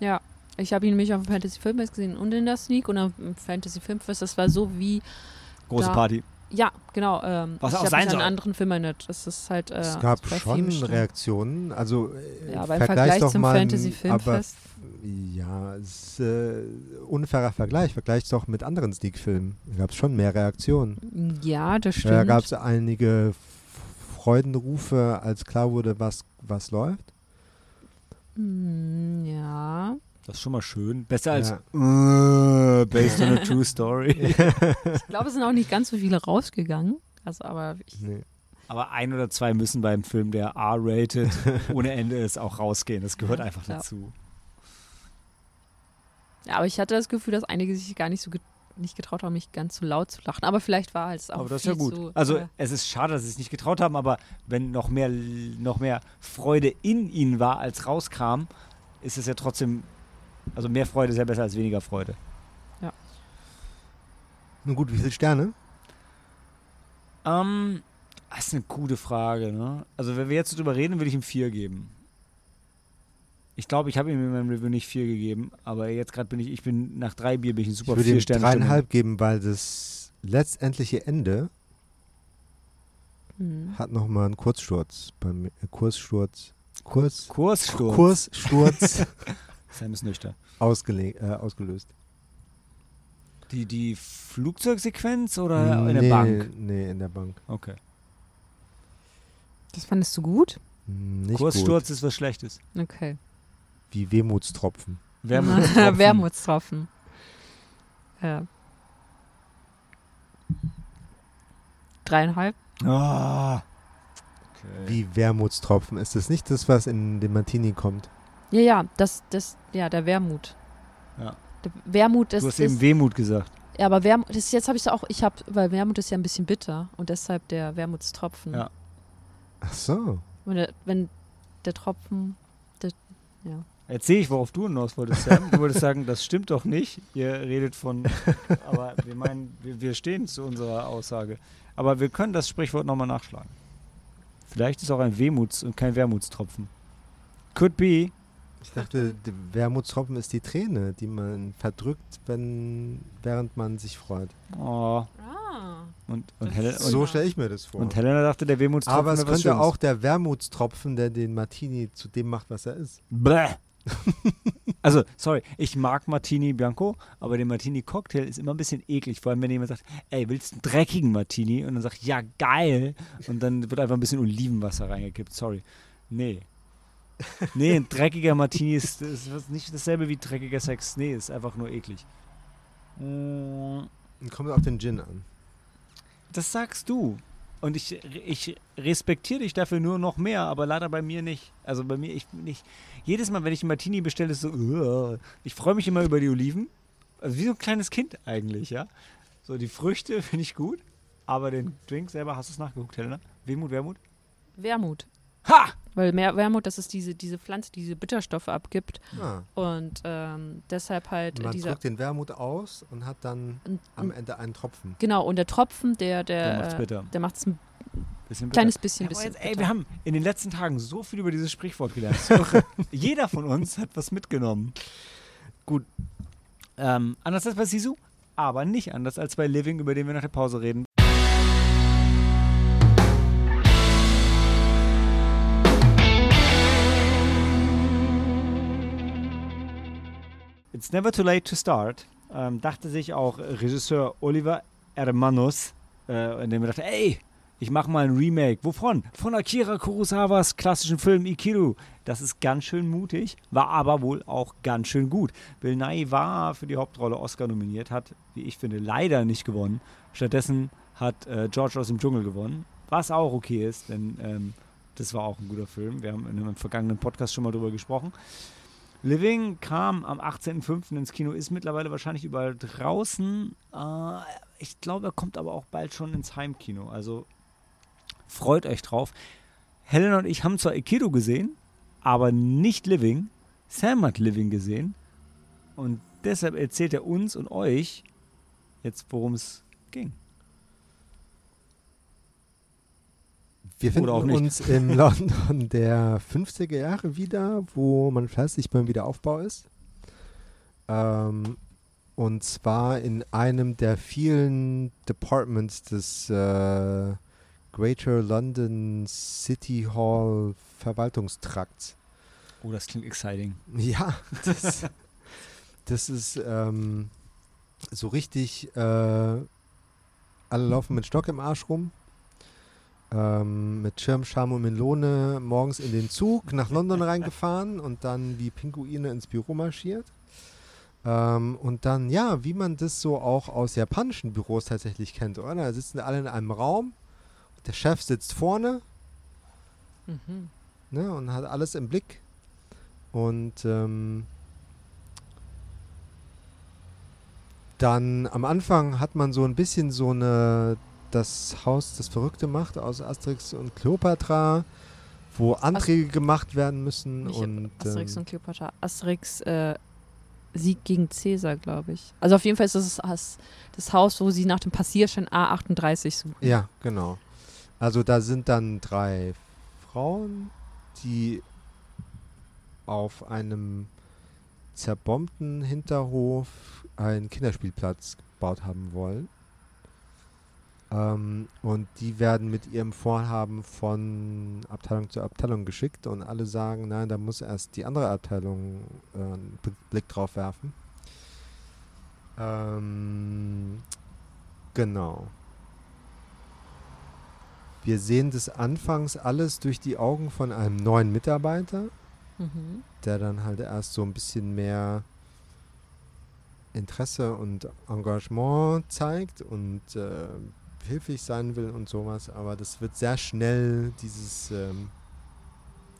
ja. Ich habe ihn nämlich auf dem Fantasy Filmfest gesehen und in der Sneak und auf dem Fantasy Filmfest. Das war so wie. Große Party. Ja, genau. Ähm, Was auch sein soll. anderen Filmen nicht. Das ist halt. Äh, es gab schon Reaktionen. Also äh, ja, aber im Vergleich doch zum mal, Fantasy Filmfest. Ja, es ist äh, unfairer Vergleich. Vergleich doch mit anderen Sneak-Filmen. Da gab es schon mehr Reaktionen. Ja, das stimmt. Da gab es einige Freudenrufe, als klar wurde, was, was läuft. Mm, ja. Das ist schon mal schön. Besser als ja. uh, based on a true story. ich glaube, es sind auch nicht ganz so viele rausgegangen. Also, aber nee. Aber ein oder zwei müssen beim Film, der R-rated ohne Ende ist, auch rausgehen. Das gehört ja, einfach dazu. Ja, aber ich hatte das Gefühl, dass einige sich gar nicht so get nicht getraut haben, mich ganz so laut zu lachen. Aber vielleicht war es auch. Aber das ist ja gut. Zu, also äh, es ist schade, dass sie es nicht getraut haben, aber wenn noch mehr, noch mehr Freude in ihnen war, als rauskam, ist es ja trotzdem also mehr Freude ist ja besser als weniger Freude. Ja. Nun gut, wie viele Sterne? Ähm, das ist eine gute Frage, ne? Also wenn wir jetzt drüber reden, würde ich ihm vier geben. Ich glaube, ich habe ihm in meinem Review nicht vier gegeben, aber jetzt gerade bin ich, ich bin nach drei Bier bin ich ein super ich würde vier Sterne. dreieinhalb geben, weil das letztendliche Ende mhm. hat nochmal einen Kurzsturz beim äh, Kurssturz. Kurs, Kurssturz. Kurssturz Sam ist nüchtern. Ausgele äh, ausgelöst. Die, die Flugzeugsequenz oder nee, in der Bank? Nee, in der Bank. Okay. Das fandest du gut? Nicht Kurssturz gut. ist was Schlechtes. Okay. Wie Wehmutstropfen. Wermutstropfen. Wermutstropfen. Ja. Dreieinhalb. Ah. Okay. Wie Wermutstropfen. Ist das nicht das, was in den Martini kommt? Ja, ja, das, das, ja, der Wermut. Ja. Der Wermut, das Du hast ist. eben Wehmut gesagt. Ja, aber Wermut, das, jetzt habe ich es auch, ich habe, weil Wermut ist ja ein bisschen bitter und deshalb der Wermutstropfen. Ja. Ach so. Wenn der, wenn der Tropfen, der, ja. Jetzt sehe ich, worauf du hinaus wolltest, Sam. Du wolltest sagen, das stimmt doch nicht. Ihr redet von. Aber wir meinen, wir, wir stehen zu unserer Aussage. Aber wir können das Sprichwort nochmal nachschlagen. Vielleicht ist auch ein Wehmuts- und kein Wermutstropfen. Could be. Ich dachte, der Wermutstropfen ist die Träne, die man verdrückt, wenn, während man sich freut. Oh. Ah. Und, und, So stelle ich mir das vor. und Helena dachte, der Wehmutstropfen Aber es könnte auch der Wermutstropfen, der den Martini zu dem macht, was er ist. Bäh. also, sorry, ich mag Martini Bianco, aber der Martini Cocktail ist immer ein bisschen eklig. Vor allem, wenn jemand sagt, ey, willst du einen dreckigen Martini? Und dann sagt, ja, geil. Und dann wird einfach ein bisschen Olivenwasser reingekippt. Sorry. Nee. Nee, ein dreckiger Martini ist, ist nicht dasselbe wie dreckiger Sex. Nee, ist einfach nur eklig. Und kommt auf den Gin an. Das sagst du. Und ich, ich respektiere dich dafür nur noch mehr, aber leider bei mir nicht. Also bei mir, ich nicht. Jedes Mal, wenn ich einen Martini bestelle, ist so, "Uah." ich freue mich immer über die Oliven. Also wie so ein kleines Kind eigentlich, ja. So, die Früchte finde ich gut, aber den Drink selber, hast du es nachgeguckt, Helena? Wehmut, Wermut? Wermut. Ha! Weil mehr Wermut, das ist diese, diese Pflanze, die diese Bitterstoffe abgibt. Ah, Und ähm, deshalb halt man dieser. drückt den Wermut aus und hat dann und, am und, Ende einen Tropfen. genau, und der Tropfen, der, Der der, macht's bitter. der macht es ein Bisschen bitter. kleines bisschen, Ja, bisschen. jetzt, ey, bitter. wir haben in den letzten Tagen so viel über dieses Sprichwort gelernt. Jeder von uns hat was mitgenommen. Gut. Ähm, anders als bei Sisu, aber nicht anders als bei Living, über den wir nach der Pause reden. It's never too late to start. Ähm, dachte sich auch Regisseur Oliver Hermanos, äh, in dem er dachte, ey, ich mache mal ein Remake. Wovon? Von Akira Kurosawas klassischen Film Ikiru. Das ist ganz schön mutig, war aber wohl auch ganz schön gut. Bill Nye war für die Hauptrolle Oscar nominiert, hat, wie ich finde, leider nicht gewonnen. Stattdessen hat äh, George aus dem Dschungel gewonnen, was auch okay ist, denn ähm, das war auch ein guter Film. Wir haben in einem vergangenen Podcast schon mal drüber gesprochen. Living kam am 18.05. ins Kino, ist mittlerweile wahrscheinlich überall draußen. Äh, ich glaube, er kommt aber auch bald schon ins Heimkino. Also freut euch drauf. Helen und ich haben zwar Aikido gesehen, aber nicht Living. Sam hat Living gesehen. Und deshalb erzählt er uns und euch jetzt, worum es ging. Wir finden uns in London der 50er Jahre wieder, wo man fleißig beim Wiederaufbau ist. Ähm, und zwar in einem der vielen Departments des äh, Greater London City Hall Verwaltungstrakts. Oh, das klingt exciting. Ja, das, das ist ähm, so richtig, äh, alle laufen mit Stock im Arsch rum, ähm, mit Schirm, Scham und Melone morgens in den Zug nach London reingefahren und dann wie Pinguine ins Büro marschiert. Ähm, und dann, ja, wie man das so auch aus japanischen Büros tatsächlich kennt, oder? Da sitzen alle in einem Raum, der Chef sitzt vorne Mhm. ne, und hat alles im Blick. Und ähm, dann am Anfang hat man so ein bisschen so eine das Haus, das Verrückte macht aus Asterix und Cleopatra, wo Anträge gemacht werden müssen Nicht und Asterix ähm, und Cleopatra. Asterix äh, Sieg gegen Cäsar, glaube ich. Also auf jeden Fall ist das das, das Haus, wo sie nach dem Passierschein A38 suchen. Ja, genau. Also da sind dann drei Frauen, die auf einem zerbombten Hinterhof einen Kinderspielplatz gebaut haben wollen. Ähm, und die werden mit ihrem Vorhaben von Abteilung zu Abteilung geschickt und alle sagen, nein, da muss erst die andere Abteilung äh, einen Blick drauf werfen. Ähm, genau. Wir sehen das anfangs alles durch die Augen von einem neuen Mitarbeiter, Mhm. der dann halt erst so ein bisschen mehr Interesse und Engagement zeigt und äh, hilflich sein will und sowas, aber das wird sehr schnell, dieses, ähm,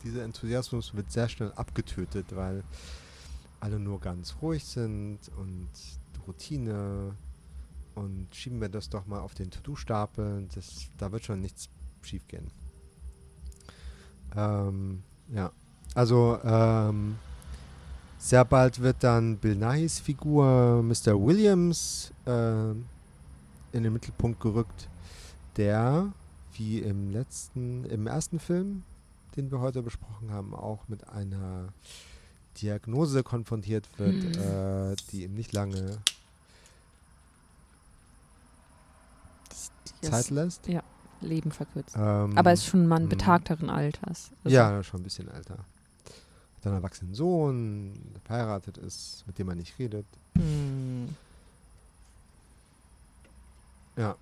dieser Enthusiasmus wird sehr schnell abgetötet, weil alle nur ganz ruhig sind und Routine und schieben wir das doch mal auf den To-Do-Stapel, da wird schon nichts schief gehen. Ähm, ja, also ähm, sehr bald wird dann Bill Nighy's Figur Mr. Williams äh, in den Mittelpunkt gerückt, der, wie im letzten, im ersten Film, den wir heute besprochen haben, auch mit einer Diagnose konfrontiert wird, Hm. äh, die ihm nicht lange Das Zeit lässt. Leben verkürzt. Ähm, Aber er ist schon ein Mann mm. betagteren Alters. Also- Ja, schon ein bisschen älter. Hat einen erwachsenen Sohn, der verheiratet ist, mit dem er nicht redet. Hm. Ja.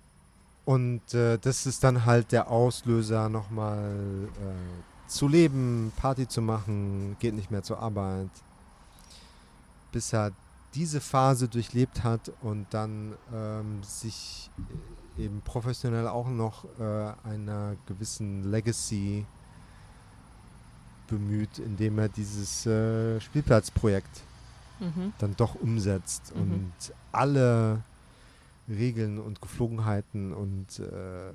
Und äh, das ist dann halt der Auslöser, nochmal äh, zu leben, Party zu machen, geht nicht mehr zur Arbeit. Bis er diese Phase durchlebt hat und dann ähm, sich äh, eben professionell auch noch äh, einer gewissen Legacy bemüht, indem er dieses äh, Spielplatzprojekt Mhm. dann doch umsetzt Mhm. und alle Regeln und Geflogenheiten und äh,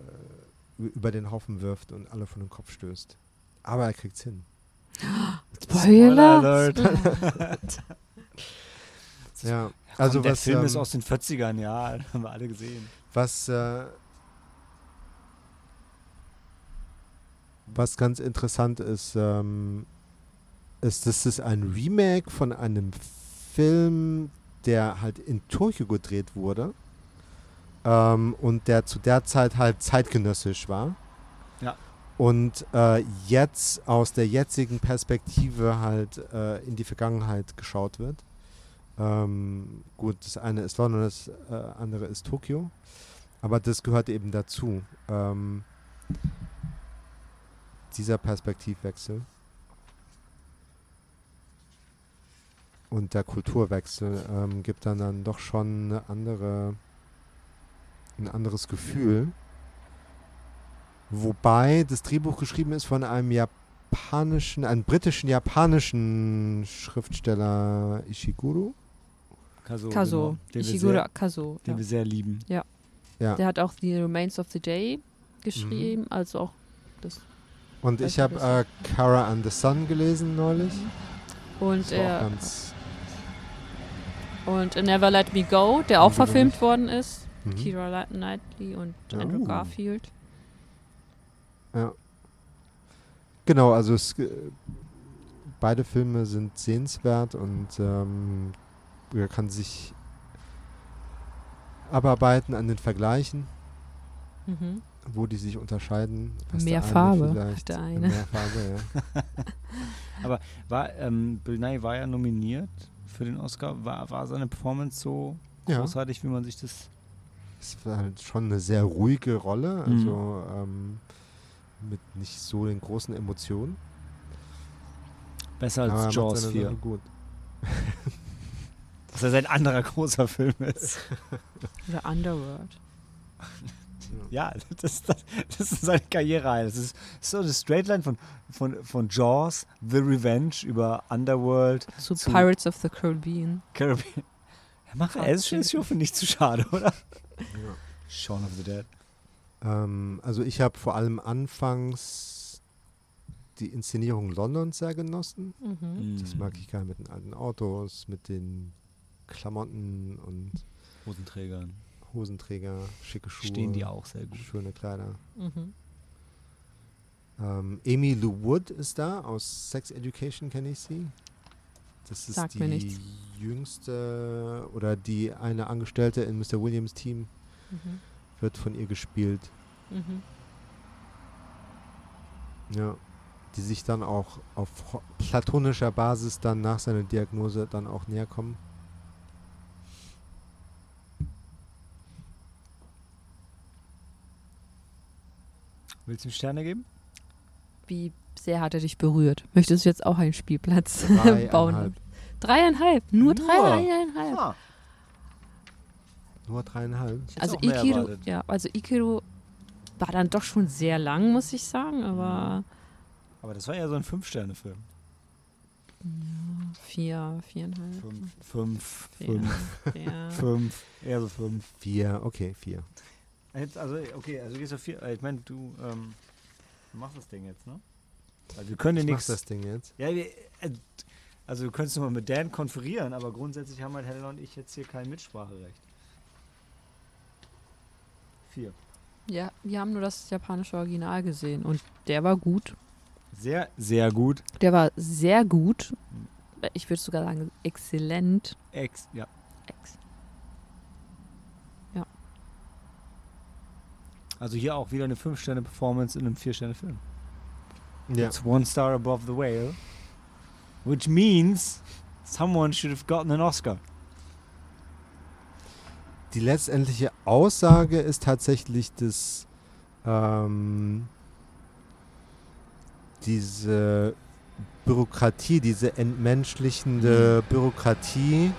über den Haufen wirft und alle von den Kopf stößt. Aber er kriegt's hin. Spoiler! Alert. Ja, Also also der was, Film ist ähm, aus den 40ern, ja, haben wir alle gesehen. was, äh, was ganz interessant ist, ähm, ist, dass es ein Remake von einem Film, der halt in Tokio gedreht wurde ähm, und der zu der Zeit halt zeitgenössisch war. Ja. Und äh, jetzt aus der jetzigen Perspektive halt äh, in die Vergangenheit geschaut wird. Ähm, gut, das eine ist London, das äh, andere ist Tokio. Aber das gehört eben dazu. Ähm, dieser Perspektivwechsel. Und der Kulturwechsel ähm, gibt dann, dann doch schon eine andere, ein anderes Gefühl. Wobei das Drehbuch geschrieben ist von einem japanischen, einem britischen japanischen Schriftsteller Ishiguro. Kaso. Kaso. Genau, den, wir Ishiguro sehr, Kaso. den Ja. wir sehr lieben. Ja. Der hat auch The Remains of the Day Mhm. geschrieben, also auch das. Und ich habe äh, Kara and the Sun gelesen neulich. Und, war auch er, ganz. und Never Let Me Go, der auch verfilmt worden ist. Mhm. Kira Knightley und Ja. Andrew Uh. Garfield. Ja. Genau, also es, äh, beide Filme sind sehenswert und ähm, man kann sich abarbeiten an den Vergleichen, Mhm. wo die sich unterscheiden. Mehr Farbe vielleicht- der eine. Mehr Farbe, ja. War, ähm, Bill Nye war ja nominiert für den Oscar. War, war seine Performance so ja. großartig, wie man sich das. Es war halt schon eine sehr ruhige Rolle, Mhm. also ähm, mit nicht so den großen Emotionen. Besser aber er als macht Jaws seine 4. Sache gut. Was ja sein anderer großer Film ist. Oder Underworld. ja, das, das, das ist seine Karriere. Das ist so eine Straightline von, von, von Jaws, The Revenge über Underworld, Zu, Zu- Pirates of the Caribbean. Caribbean. Ja, mach er ist schon- ist schon nicht zu schade, oder? Shaun of the Dead. Ähm, also ich habe vor allem anfangs die Inszenierung Londons sehr genossen. Mhm. Das mag ich gerne mit den alten Autos, mit den Klamotten und Hosenträgern. Hosenträger, schicke Schuhe. Stehen die auch sehr gut. Schöne Kleider. Mhm. Ähm, Amy Lou Wood ist da, aus Sex Education kenne ich sie. Das ist Sagt die mir nichts. jüngste oder die eine Angestellte in Mr. Williams Team Mhm. wird von ihr gespielt. Mhm. Ja. Die sich dann auch auf platonischer Basis dann nach seiner Diagnose dann auch näher kommen. Willst du ihm Sterne geben? Wie sehr hat er dich berührt? Möchtest du jetzt auch einen Spielplatz Dreieinhalb. bauen? Dreieinhalb. Nur Nur? dreieinhalb. Ah. Nur dreieinhalb. Also Ikiru, ja, also Ikiru war dann doch schon sehr lang, muss ich sagen, aber Aber das war ja so ein Fünf-Sterne-Film. vier, viereinhalb. Fünf, fünf, vier, fünf, vier. fünf, eher so fünf. Vier, okay, vier. Jetzt, also, okay, also du gehst auf vier. äh, Ich meine, du, ähm, du machst das Ding jetzt, ne? Weil wir können Ich mach nichts. das Ding jetzt. Ja, wir, äh, also du könntest mal mit Dan konferieren, aber grundsätzlich haben halt Helena und ich jetzt hier kein Mitspracherecht. Vier. Ja, wir haben nur das japanische Original gesehen und der war gut. Sehr, sehr gut. Der war sehr gut. Ich würde sogar sagen, exzellent. Ex, ja. Ex. Also hier auch wieder eine 5-Sterne-Performance in einem 4-Sterne-Film. Ja. It's one star above the whale. Which means someone should have gotten an Oscar. Die letztendliche Aussage ist tatsächlich, dass ähm, diese Bürokratie, diese entmenschlichende Bürokratie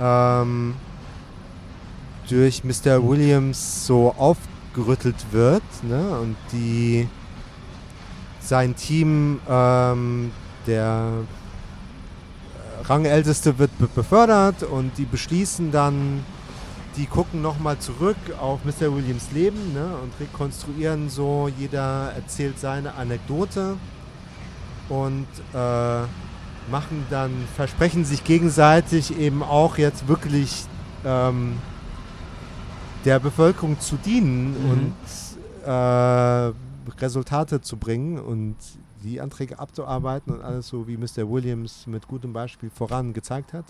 ähm, durch Mr. Williams so aufgerüttelt wird ne? und die sein Team, ähm, der Rangälteste wird be befördert und die beschließen dann, die gucken nochmal zurück auf Mr. Williams Leben ne, und rekonstruieren so, jeder erzählt seine Anekdote und äh, machen dann, versprechen sich gegenseitig eben auch jetzt wirklich ähm, der Bevölkerung zu dienen Mhm. und äh, Resultate zu bringen und die Anträge abzuarbeiten und alles so, wie Mr. Williams mit gutem Beispiel voran gezeigt hat.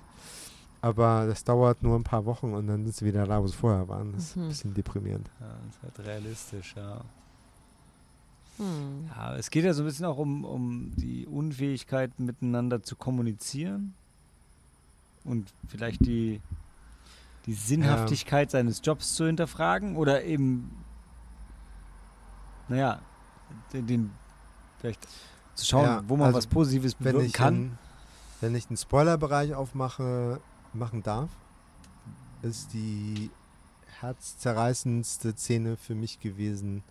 Aber das dauert nur ein paar Wochen und dann sind sie wieder da, wo sie vorher waren. Das ist Mhm. ein bisschen deprimierend. Ja, das ist halt realistisch, ja. Hm. Ja, es geht ja so ein bisschen auch um, um die Unfähigkeit, miteinander zu kommunizieren und vielleicht die, die Sinnhaftigkeit seines Jobs zu hinterfragen oder eben, naja, den, den vielleicht zu schauen, Ja, wo man also was Positives Wenn bewirken ich, kann. einen- wenn ich einen Spoilerbereich aufmache, machen darf, ist die herzzerreißendste Szene für mich gewesen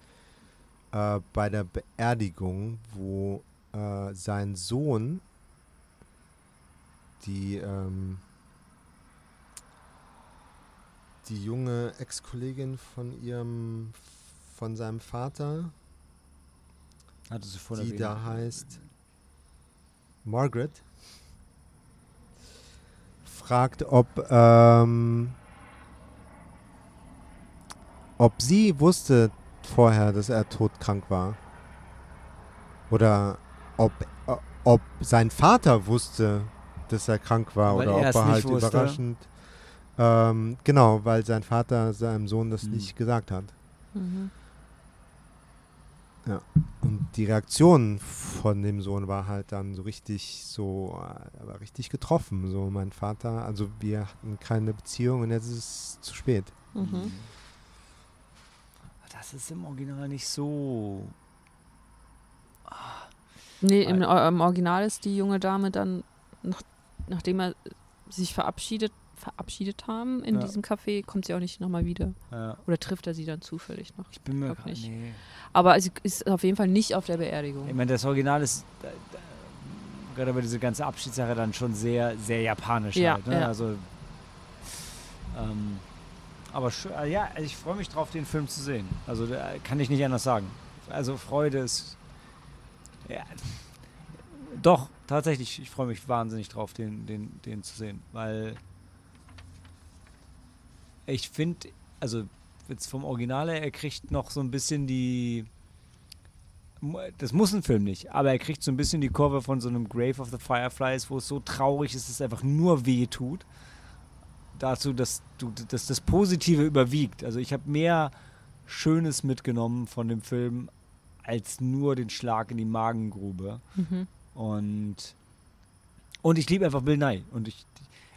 äh, bei der Beerdigung, wo äh, sein Sohn die ähm, die junge Ex-Kollegin von ihrem von seinem Vater, Hattest du vorhin die erwähnt. da heißt Margaret, fragt, ob, ähm, ob sie wusste vorher, dass er todkrank war. Oder ob, ob sein Vater wusste, dass er krank war. Weil oder er ob es er halt wusste. überraschend. Ähm, genau, weil sein Vater seinem Sohn das Hm. nicht gesagt hat. Mhm. Und die Reaktion von dem Sohn war halt dann so richtig so, äh, er war richtig getroffen. So mein Vater, also wir hatten keine Beziehung und jetzt ist es zu spät. Mhm. Das ist im Original nicht so. Nee, im, im Original ist die junge Dame dann, nach, nachdem er sich verabschiedet, verabschiedet haben in Ja. diesem Café, kommt sie auch nicht nochmal wieder. Ja, Oder trifft er sie dann zufällig noch. ich bin mir grad- nicht. Nee. Aber sie ist auf jeden Fall nicht auf der Beerdigung. Ich meine, das Original ist da, da, gerade über diese ganze Abschiedssache dann schon sehr, sehr japanisch Ja, halt. Ne? Also, ähm, aber äh, ja, also ich freue mich drauf, den Film zu sehen. Also da kann ich nicht anders sagen. Also Freude ist. Ja, doch, tatsächlich, ich freue mich wahnsinnig drauf, den, den, den zu sehen. Weil ich finde, also jetzt vom Original her, er kriegt noch so ein bisschen die. Das muss ein Film nicht, aber er kriegt so ein bisschen die Kurve von so einem Grave of the Fireflies, wo es so traurig ist, dass es einfach nur weh tut. Dazu, dass, du, dass das Positive überwiegt. Also ich habe mehr Schönes mitgenommen von dem Film als nur den Schlag in die Magengrube. Mhm. Und, und ich liebe einfach Bill Nye. Und ich,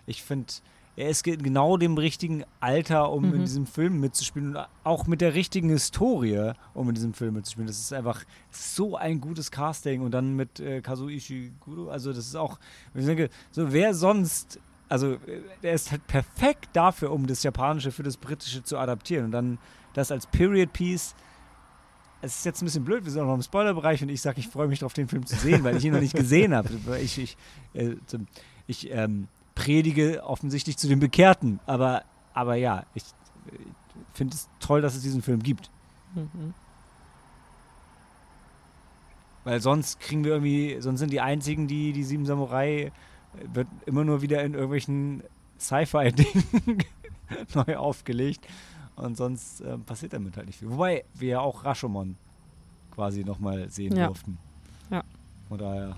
ich finde, er ist ge- genau dem richtigen Alter, um in Mhm. diesem Film mitzuspielen. Und auch mit der richtigen Historie, um in diesem Film mitzuspielen. Das ist einfach so ein gutes Casting. Und dann mit äh, Kazuo Ishiguro. Also das ist auch, ich denke, so wer sonst also äh, der ist halt perfekt dafür, um das Japanische für das Britische zu adaptieren. Und dann das als Period Piece. Es ist jetzt ein bisschen blöd, wir sind auch noch im Spoilerbereich und ich sage, ich freue mich darauf, den Film zu sehen, weil ich ihn noch nicht gesehen habe. Ich, ich, äh, ich ähm, predige offensichtlich zu den Bekehrten, aber, aber ja, ich äh, finde es toll, dass es diesen Film gibt. Mhm. Weil sonst kriegen wir irgendwie, sonst sind die einzigen, die die sieben Samurai äh, wird immer nur wieder in irgendwelchen Sci-Fi-Dingen neu aufgelegt. Und sonst ähm, passiert damit halt nicht viel. Wobei wir ja auch Rashomon quasi nochmal sehen Ja. durften. Ja. Von daher.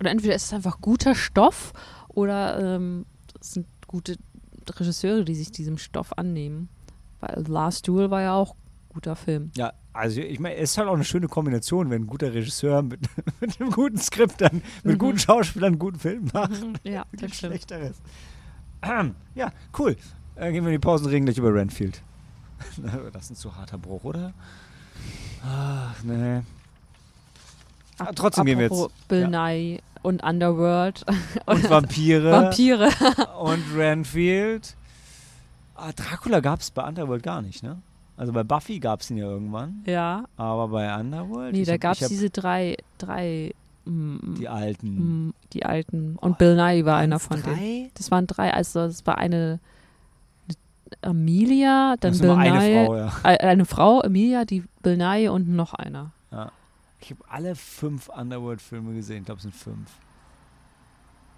Oder entweder ist es einfach guter Stoff oder ähm, es sind gute Regisseure, die sich diesem Stoff annehmen. Weil Last Duel war ja auch guter Film. Ja, also ich meine, es ist halt auch eine schöne Kombination, wenn ein guter Regisseur mit, mit einem guten Skript dann, mit Mhm. guten Schauspielern einen guten Film macht. Ja, Gibt das stimmt. Schlechteres. Ja, cool. Äh, gehen wir in die Pause und reden gleich über Renfield. das ist ein zu harter Bruch, oder? Ach, nee. Ah, trotzdem gehen wir jetzt. Bill Ja. Nye und Underworld Und Vampire Vampire. und Renfield. Ah, Dracula gab es bei Underworld gar nicht, ne? Also bei Buffy gab es ihn ja irgendwann, ja. aber bei Underworld. Nee, da gab es diese drei, drei, mm, Die alten. mm, die alten. Und Bill Nye war einer von denen. drei? Das waren drei, also es war eine, eine Amelia, dann Das Bill eine Nye, Frau, ja. äh, eine Frau, Emilia, die Bill Nye und noch einer. Ich habe alle fünf Underworld-Filme gesehen. Ich glaube, es sind fünf.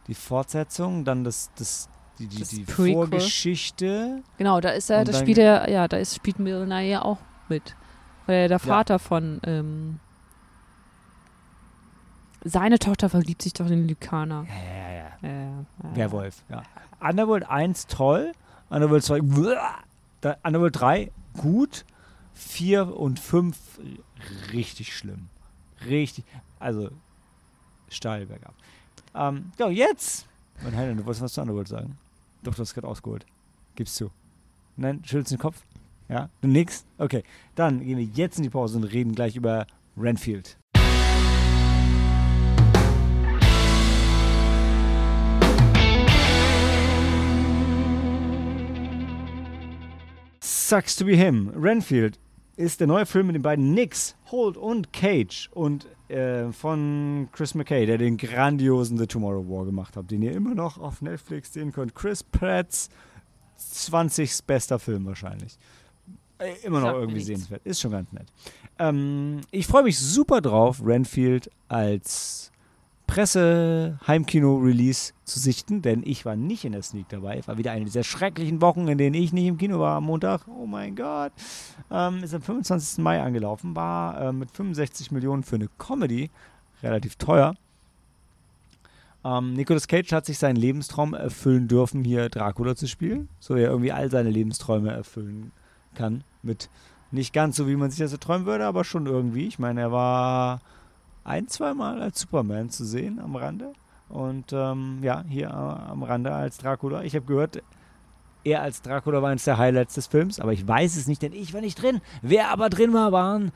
Die Fortsetzung, dann das, das, die, die, Das die. Vorgeschichte. Genau, da ist er, Und da dann- spielt er, ja, da ist, spielt Nye ja auch mit. Weil er der Vater von, ähm, seine Tochter verliebt sich doch in Lykaner. Ja, ja, ja. Ja, ja, ja. Werwolf, ja. Underworld 1 toll. Underworld 2, uah. Da- Underworld 3 gut. 4 und 5 richtig schlimm. Richtig, also steil bergab. Ähm, ja, jetzt. Mein Helen, du wolltest was zu Underworld sagen. Doch, du hast gerade ausgeholt. Gibst du. Nein, schüttelst den Kopf? Ja? Du nix? Okay. Dann gehen wir jetzt in die Pause und reden gleich über Renfield. Sucks to be him. Renfield ist der neue Film mit den beiden Nicks, Holt und Cage und äh, von Chris McKay, der den grandiosen The Tomorrow War gemacht hat, den ihr immer noch auf Netflix sehen könnt. Chris Pratts 20. bester Film wahrscheinlich. Äh, immer noch irgendwie nichts. sehenswert. Ist schon ganz nett. Ähm, ich freue mich super drauf, Renfield als Presse-Heimkino-Release zu sichten, denn ich war nicht in der Sneak dabei. Es war wieder eine dieser schrecklichen Wochen, in denen ich nicht im Kino war am Montag. Oh mein Gott. Ähm, ist am 25. Mai angelaufen, war äh, mit 65 Millionen für eine Comedy relativ teuer. Ähm, Nicolas Cage hat sich seinen Lebenstraum erfüllen dürfen, hier Dracula zu spielen, so er irgendwie all seine Lebensträume erfüllen kann. Mit nicht ganz so, wie man sich das erträumen würde, aber schon irgendwie. Ich meine, er war ein, zweimal als Superman zu sehen am Rande. Und ähm, ja, hier äh, am Rande als Dracula. Ich habe gehört, er als Dracula war eines der Highlights des Films, aber ich weiß es nicht, denn ich war nicht drin. Wer aber drin war, waren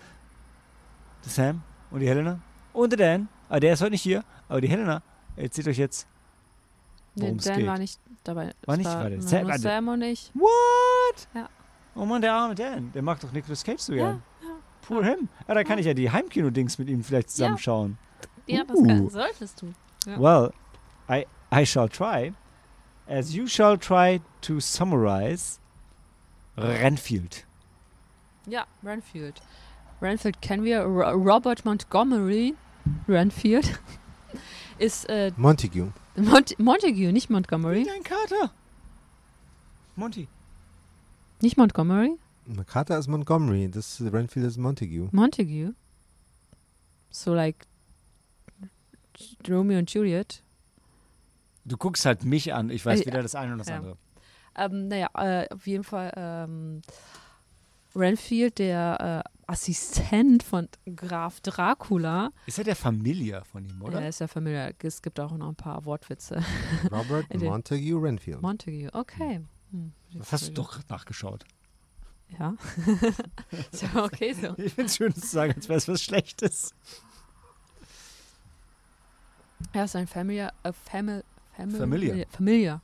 der Sam und die Helena und der Dan. Aber der ist heute nicht hier, aber die Helena erzählt euch jetzt, Nee, worum es Dan geht. war nicht dabei. War Es nicht war Sam- warte. Sam und ich. What? Ja. Oh Mann, der arme Dan. Der mag doch Nicolas Cage so Ja, Poor him. Ja, da kann ich ja die Heimkino-Dings mit ihm vielleicht zusammenschauen. Ja, das Uh. kann, solltest du. Ja. Well, I, I shall try. As you shall try to summarize Renfield. Ja, Renfield. Renfield kennen wir. Ro Robert Montgomery Renfield ist äh, Montague. Mont Montague, nicht Montgomery. Dein Kater. Monty. Nicht Montgomery, Carter ist Montgomery, das Renfield ist Montague. Montague. So like Romeo und Juliet. Du guckst halt mich an. Ich weiß Äh, weder das eine noch das ja. andere. Ähm, naja, äh, auf jeden Fall ähm, Renfield, der äh, Assistent von Graf Dracula. Ist ja der Familie von ihm, oder? Er ist ja Familie. Es gibt auch noch ein paar Wortwitze. Robert Montague Renfield. Montague, okay. Hm. Das hast du doch gerade nachgeschaut. Ja. ist ja okay so. Ich finde es schön zu sagen, als wäre es was Schlechtes. Er ist ein Familia, äh, Famil, Famil, Familia. Familia.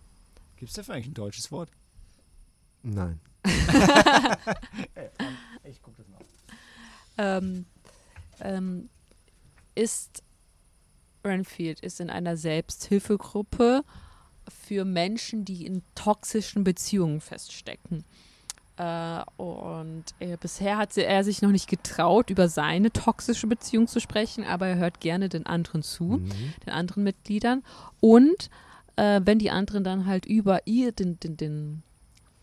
Gibt es dafür eigentlich ein deutsches Wort? Nein. ich guck das mal. ähm, ähm, ist Renfield ist in einer Selbsthilfegruppe für Menschen, die in toxischen Beziehungen feststecken. Äh, und äh, bisher hat sie, er sich noch nicht getraut, über seine toxische Beziehung zu sprechen, aber er hört gerne den anderen zu, Mhm. den anderen Mitgliedern. Und äh, wenn die anderen dann halt über ihr, den, den, den,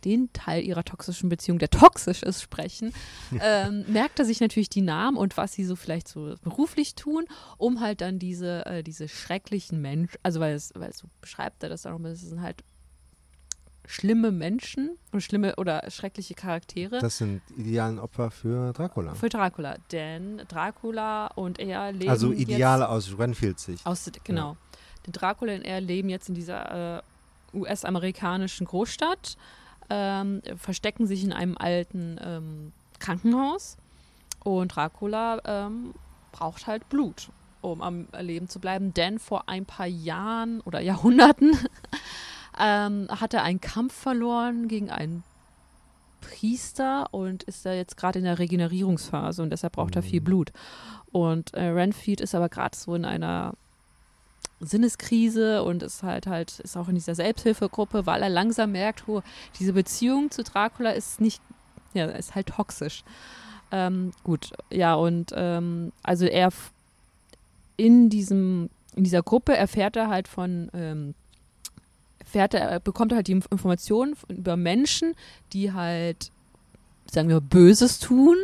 den Teil ihrer toxischen Beziehung, der toxisch ist, sprechen, ähm, merkt er sich natürlich die Namen und was sie so vielleicht so beruflich tun, um halt dann diese, äh, diese schrecklichen Menschen, also weil es, weil es so beschreibt er das auch, es sind halt schlimme Menschen und schlimme oder schreckliche Charaktere Das sind idealen Opfer für Dracula. für Dracula. Denn Dracula und er leben Also Ideale aus Renfields Sicht. aus, genau. Denn Dracula und er leben jetzt in dieser äh, US-amerikanischen Großstadt, ähm, verstecken sich in einem alten ähm, Krankenhaus und Dracula ähm, braucht halt Blut, um am Leben zu bleiben. Denn vor ein paar Jahren oder Jahrhunderten ähm, hat er einen Kampf verloren gegen einen Priester und ist da jetzt gerade in der Regenerierungsphase und deshalb braucht er viel Mhm. Blut. Und äh, Renfield ist aber gerade so in einer Sinneskrise und ist halt halt ist auch in dieser Selbsthilfegruppe, weil er langsam merkt, oh, diese Beziehung zu Dracula ist nicht, ja, ist halt toxisch. Ähm, gut, ja und ähm, also er in diesem in dieser Gruppe erfährt er halt von ähm, erfährt er, bekommt er halt die Inf- Informationen über Menschen, die halt sagen wir Böses tun,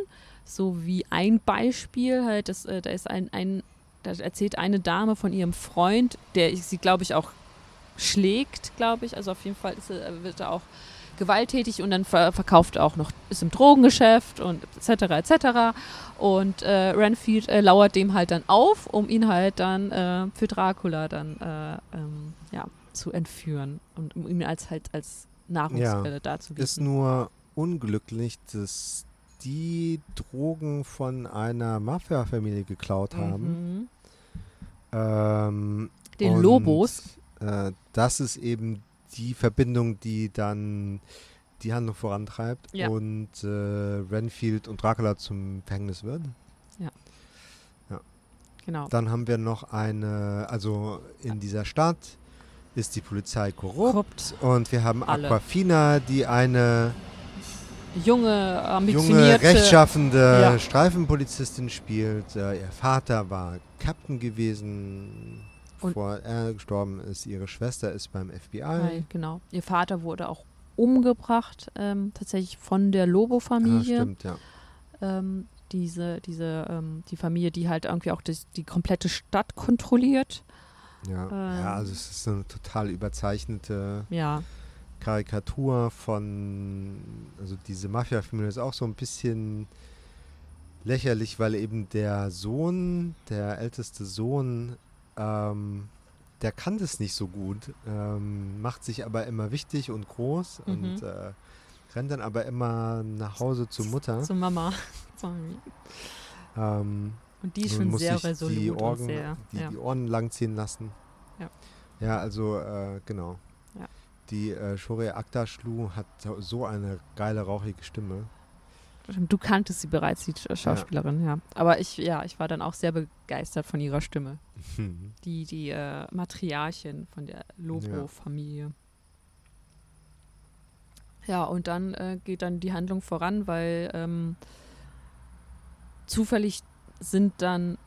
so wie ein Beispiel halt, das, äh, da ist ein, ein da erzählt eine Dame von ihrem Freund, der sie, glaube ich, auch schlägt, glaube ich. Also auf jeden Fall ist wird er auch gewalttätig und dann ver verkauft er auch noch, ist im Drogengeschäft und etc. etc. Und äh, Renfield äh, lauert dem halt dann auf, um ihn halt dann äh, für Dracula dann äh, ähm, ja, zu entführen und um ihn als halt als Nahrungsquelle darzubieten. Ist nur unglücklich, dass die Drogen von einer Mafia-Familie geklaut haben. Mhm. Ähm, Den und, Lobos. Äh, das ist eben die Verbindung, die dann die Handlung vorantreibt Ja. und äh, Renfield und Dracula zum Gefängnis wird. Genau. Dann haben wir noch eine, also in dieser Stadt ist die Polizei korrupt Korrupt. und wir haben Alle. Aquafina, die eine Junge, ambitionierte. junge, rechtschaffende Ja. Streifenpolizistin spielt. Äh, ihr Vater war Captain gewesen, Und- bevor er gestorben ist. Ihre Schwester ist beim FBI. Nein, genau. Ihr Vater wurde auch umgebracht, ähm, tatsächlich von der Ah, Lobo-Familie. stimmt, ja. ähm, diese, diese, ähm, die Familie, die halt irgendwie auch das, die komplette Stadt kontrolliert. Ja. Ähm. ja, also es ist eine total überzeichnete Ja, Karikatur von, also diese Mafia-Familie ist auch so ein bisschen lächerlich, weil eben der Sohn, der älteste Sohn, ähm, der kann das nicht so gut, ähm, macht sich aber immer wichtig und groß Mhm. und äh, rennt dann aber immer nach Hause zur Mutter. zur Mama. Sorry. Ähm, Und die ist und schon sehr resolut die, und Orgen, sehr, die, ja. die Ohren langziehen lassen. Ja. Ja, also äh, genau. Ja. Die äh, Shore Aktashlu hat so- eine geile, rauchige Stimme. Du kanntest sie bereits, die Sch- Schauspielerin, ja. Aber ich, ja, ich war dann auch sehr begeistert von ihrer Stimme. Die, die äh, Matriarchin von der Lobo-Familie. Ja, und dann äh, geht dann die Handlung voran, weil ähm, zufällig sind dann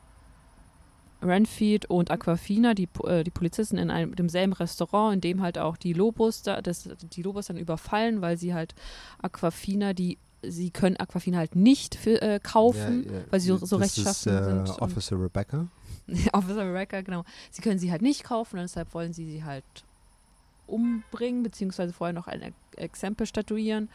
Renfield und Aquafina, die, äh, die Polizisten, in einem demselben Restaurant, in dem halt auch die Lobos, da, das, die Lobos dann überfallen, weil sie halt Aquafina, die sie können Aquafina halt nicht für, äh, kaufen, Ja, ja, weil sie so- so das rechtschaffen äh, sind Officer Rebecca. Officer Wrecker, genau. Sie können sie halt nicht kaufen und deshalb wollen sie sie halt umbringen, beziehungsweise vorher noch ein Ex- Exempel statuieren.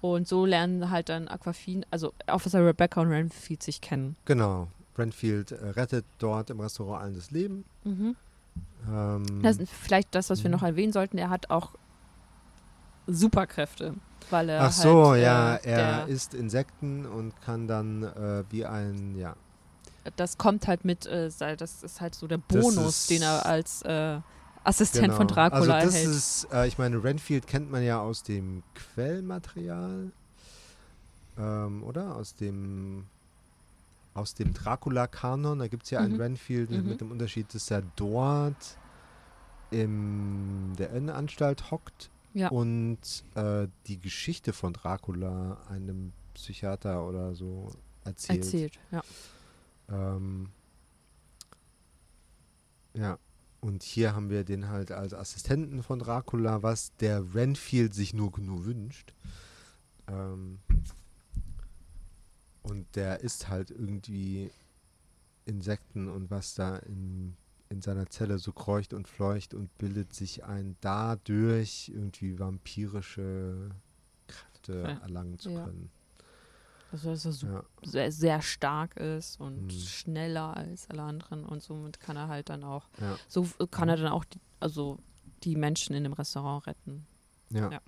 Und so lernen halt dann Aquafin, also Officer Rebecca und Renfield sich kennen. Genau. Renfield äh, rettet dort im Restaurant allen das Leben. Ähm, Das ist vielleicht das, was wir Mhm. noch erwähnen sollten. Er hat auch Superkräfte, weil er ach so, halt, ja, äh, er der, isst Insekten und kann dann äh, wie ein, ja, das kommt halt mit, äh, das ist halt so der Bonus, den er als Assistent von Dracula Also das erhält. ist, äh, ich meine, Renfield kennt man ja aus dem Quellmaterial, ähm, oder? Aus dem aus dem Dracula-Kanon. Da gibt es ja einen Mhm. Renfield Mhm. mit dem Unterschied, dass er dort in der Irrenanstalt hockt Ja. und äh, die Geschichte von Dracula einem Psychiater oder so erzählt. erzählt. Ja. Ähm, ja, und hier haben wir den halt als Assistenten von Dracula, was der Renfield sich nur, nur wünscht. Ähm, und der isst halt irgendwie Insekten und was da in, in seiner Zelle so kreucht und fleucht und bildet sich ein, dadurch irgendwie vampirische Kräfte Ja. erlangen zu Ja. können. Also, dass er so Ja. sehr, sehr stark ist und Mhm. schneller als alle anderen und somit kann er halt dann auch, Ja. so kann er dann auch, die, also die Menschen in dem Restaurant retten. Ja. Ja.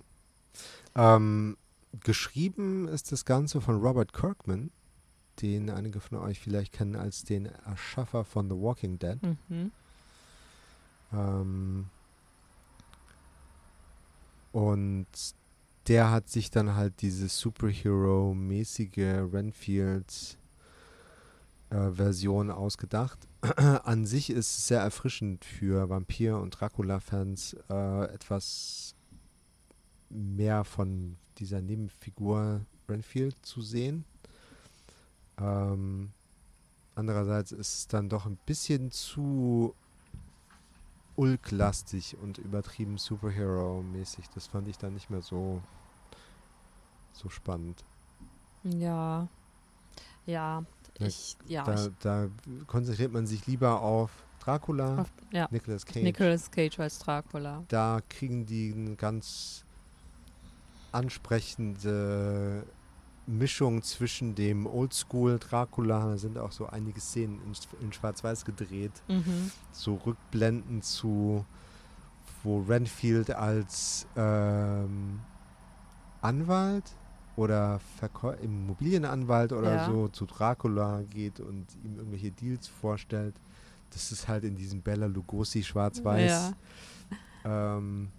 Ähm, geschrieben ist das Ganze von Robert Kirkman, den einige von euch vielleicht kennen als den Erschaffer von The Walking Dead. Mhm. Ähm, und der hat sich dann halt diese Superhero-mäßige Renfield-Version ausgedacht. An sich ist es sehr erfrischend für Vampir- und Dracula-Fans äh, etwas mehr von dieser Nebenfigur Renfield zu sehen. Ähm, andererseits ist es dann doch ein bisschen zu ulklastig und übertrieben Superhero-mäßig. Das fand ich dann nicht mehr so, so spannend. Ja. Ja. Ich, ja, Da, da konzentriert man sich lieber auf Dracula, auf, ja. Nicolas Cage. Nicolas Cage als Dracula. da kriegen die eine ganz ansprechende Mischung zwischen dem Oldschool Dracula, da sind auch so einige Szenen in, in Schwarz-Weiß gedreht, Mhm. so Rückblenden zu, wo Renfield als ähm, Anwalt oder Verkäu Immobilienanwalt oder Ja. so zu Dracula geht und ihm irgendwelche Deals vorstellt. Das ist halt in diesem Bella Lugosi Schwarz-Weiß Ja. ähm,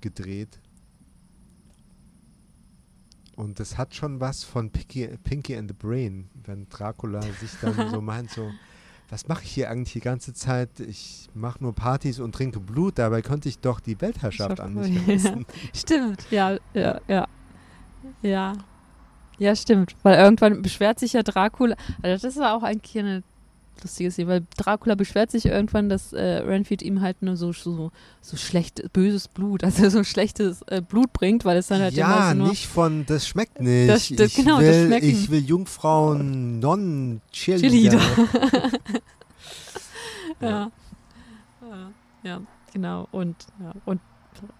gedreht. Und das hat schon was von Pinky, Pinky and the Brain, wenn Dracula sich dann so meint, so, was mache ich hier eigentlich die ganze Zeit? Ich mache nur Partys und trinke Blut, dabei könnte ich doch die Weltherrschaft an mich Ja. reißen. Stimmt, ja, ja, ja. Ja. Ja, stimmt. Weil irgendwann beschwert sich ja Dracula. Also das ist auch eigentlich eine lustige Szene, weil Dracula beschwert sich irgendwann, dass äh, Renfield ihm halt nur so, so, so schlecht, böses Blut, also so schlechtes äh, Blut bringt, weil es dann halt immer ja, so nur. nicht von, das schmeckt nicht. Das st- ich, genau, das will, Schmecken. ich will Jungfrauen, Nonnen, Cheerleader. Ja. ja. ja. Genau. Und, ja. und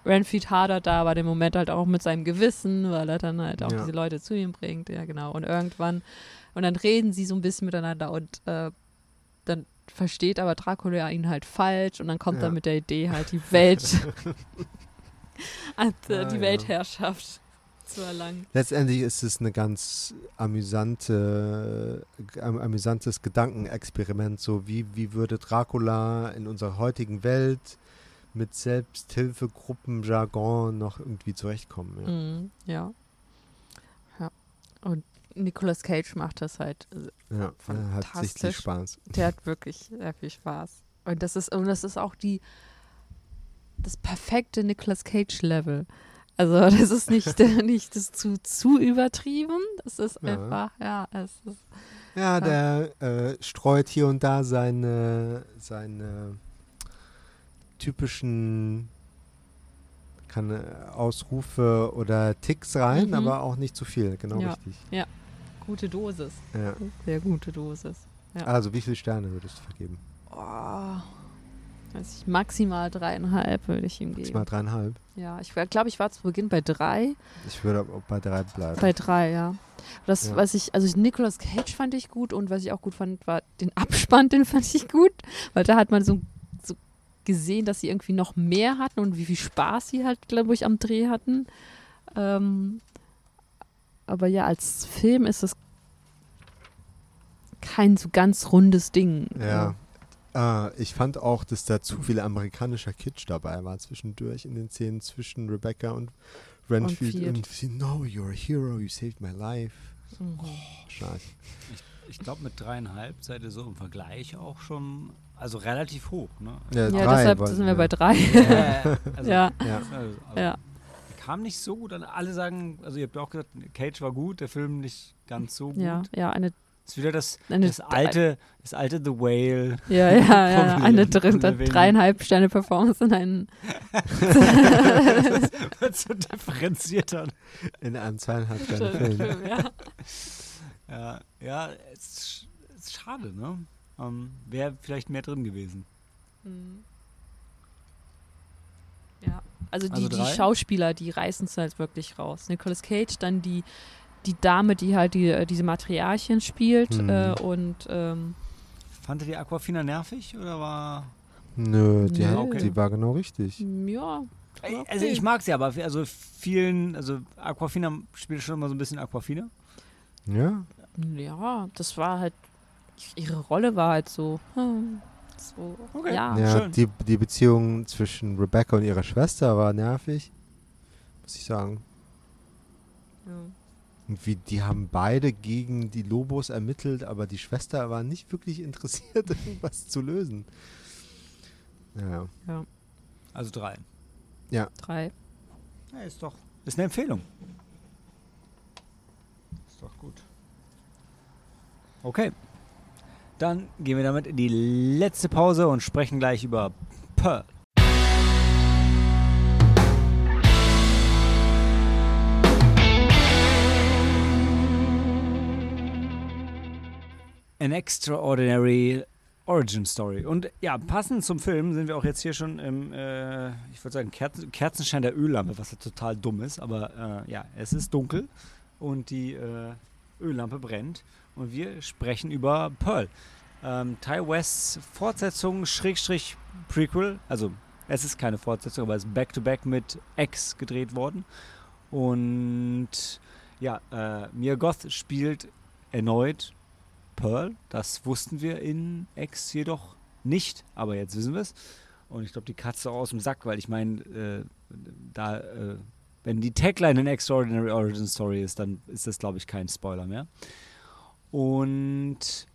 Renfield hadert da aber den Moment halt auch mit seinem Gewissen, weil er dann halt auch Ja. diese Leute zu ihm bringt. Ja, genau. Und irgendwann, und dann reden sie so ein bisschen miteinander und äh, versteht aber Dracula ihn halt falsch und dann kommt Ja. er mit der Idee halt die Welt, an, äh, Ah, die ja. Weltherrschaft zu erlangen. Letztendlich ist es eine ganz amüsante, am- amüsantes Gedankenexperiment. So wie, wie würde Dracula in unserer heutigen Welt mit Selbsthilfegruppen, Jargon noch irgendwie zurechtkommen. Ja. Mhm, ja. Ja. Und Nicolas Cage macht das halt äh, Ja, er hat sichtlich Fantastisch. Spaß. Der hat wirklich sehr viel Spaß. Und das ist, und das ist auch die das perfekte Nicolas Cage Level. Also das ist nicht, nicht das zu, zu übertrieben. Das ist Ja. einfach, ja, es ist, Ja, der äh, streut hier und da seine, seine typischen keine Ausrufe oder Ticks rein, Mhm. aber auch nicht zu viel, genau Ja. richtig. Gute Dosis. Ja. Sehr gute Dosis. Ja. Also wie viele Sterne würdest du vergeben? Oh, ich, maximal dreieinhalb würde ich ihm geben. mal dreieinhalb. Ja, ich glaube, ich war zu Beginn bei drei. Ich würde auch bei drei bleiben. Bei drei, ja. Das, Ja. was ich, also Nicolas Cage fand ich gut und was ich auch gut fand, war den Abspann, den fand ich gut, weil da hat man so, so gesehen, dass sie irgendwie noch mehr hatten und wie viel Spaß sie halt, glaube ich, am Dreh hatten. Ähm, aber ja, als Film ist es kein so ganz rundes Ding. ja. Äh, ich fand auch, dass da zu viel amerikanischer Kitsch dabei war zwischendurch in den Szenen zwischen Rebecca und Renfield. Field. Und, sie, no, you're a hero, you saved my life. Mhm. Oh, scheiße. Ich glaube, mit dreieinhalb seid ihr so im Vergleich auch schon, also relativ hoch, ne? Ja, Ja, drei deshalb sind wir bei drei. Ja, also, Ja. Ja. Also, Ja. Kam nicht so gut an. Alle sagen, also ihr habt ja auch gesagt, Cage war gut, der Film nicht ganz so gut. Ja, ja, eine, Ist wieder das, eine das alte, das alte The Whale. Ja, ja, ja, eine drin, dreieinhalb Sterne Performance und ein wird so differenzierter. In einem zweieinhalb Sterne Film. ja. Ja, ja, es ist schade, ne? Ähm, Wäre vielleicht mehr drin gewesen. Mhm. Ja, also die, Also die? Schauspieler, die reißen es halt wirklich raus. Nicolas Cage, dann die, die Dame, die halt die, äh, diese Matriarchin spielt Mhm. äh, und ähm, Fandet ihr Aquafina nervig oder war. Nö, die, Nö. hat, Okay. die war genau richtig. ja. Okay. Also ich mag sie, aber also vielen, also Aquafina spielt schon immer so ein bisschen Aquafina. Ja, Ja, das war halt, ihre Rolle war halt so, hm, so Okay. ja. ja schön. die, die Beziehung zwischen Rebecca und ihrer Schwester war nervig, muss ich sagen. ja. Und wie, die haben beide gegen die Lobos ermittelt, aber die Schwester war nicht wirklich interessiert, irgendwas zu lösen. Ja, Also drei. Drei. Ja, ist doch. Ist eine Empfehlung. Ist doch gut. Okay. Dann gehen wir damit in die letzte Pause und sprechen gleich über Pearl. An Extraordinary Origin Story. Und ja, passend zum Film sind wir auch jetzt hier schon im, äh, ich würde sagen, Kerzen, Kerzenschein der Öllampe, was ja total dumm ist. Aber äh, ja, es ist dunkel und die äh, Öllampe brennt. Und wir sprechen über Pearl. Ähm, Ty Wests Fortsetzung, Schrägstrich Prequel. Also, es ist keine Fortsetzung, aber es ist Back-to-Back mit X gedreht worden. Und ja, äh, Mia Goth spielt erneut Pearl. Das wussten wir in X jedoch nicht, aber jetzt wissen wir es. Und ich glaube, die Katze aus dem Sack, weil ich meine, äh, da, äh, wenn die Tagline in Extraordinary Origin Story ist, dann ist das, glaube ich, kein Spoiler mehr. Und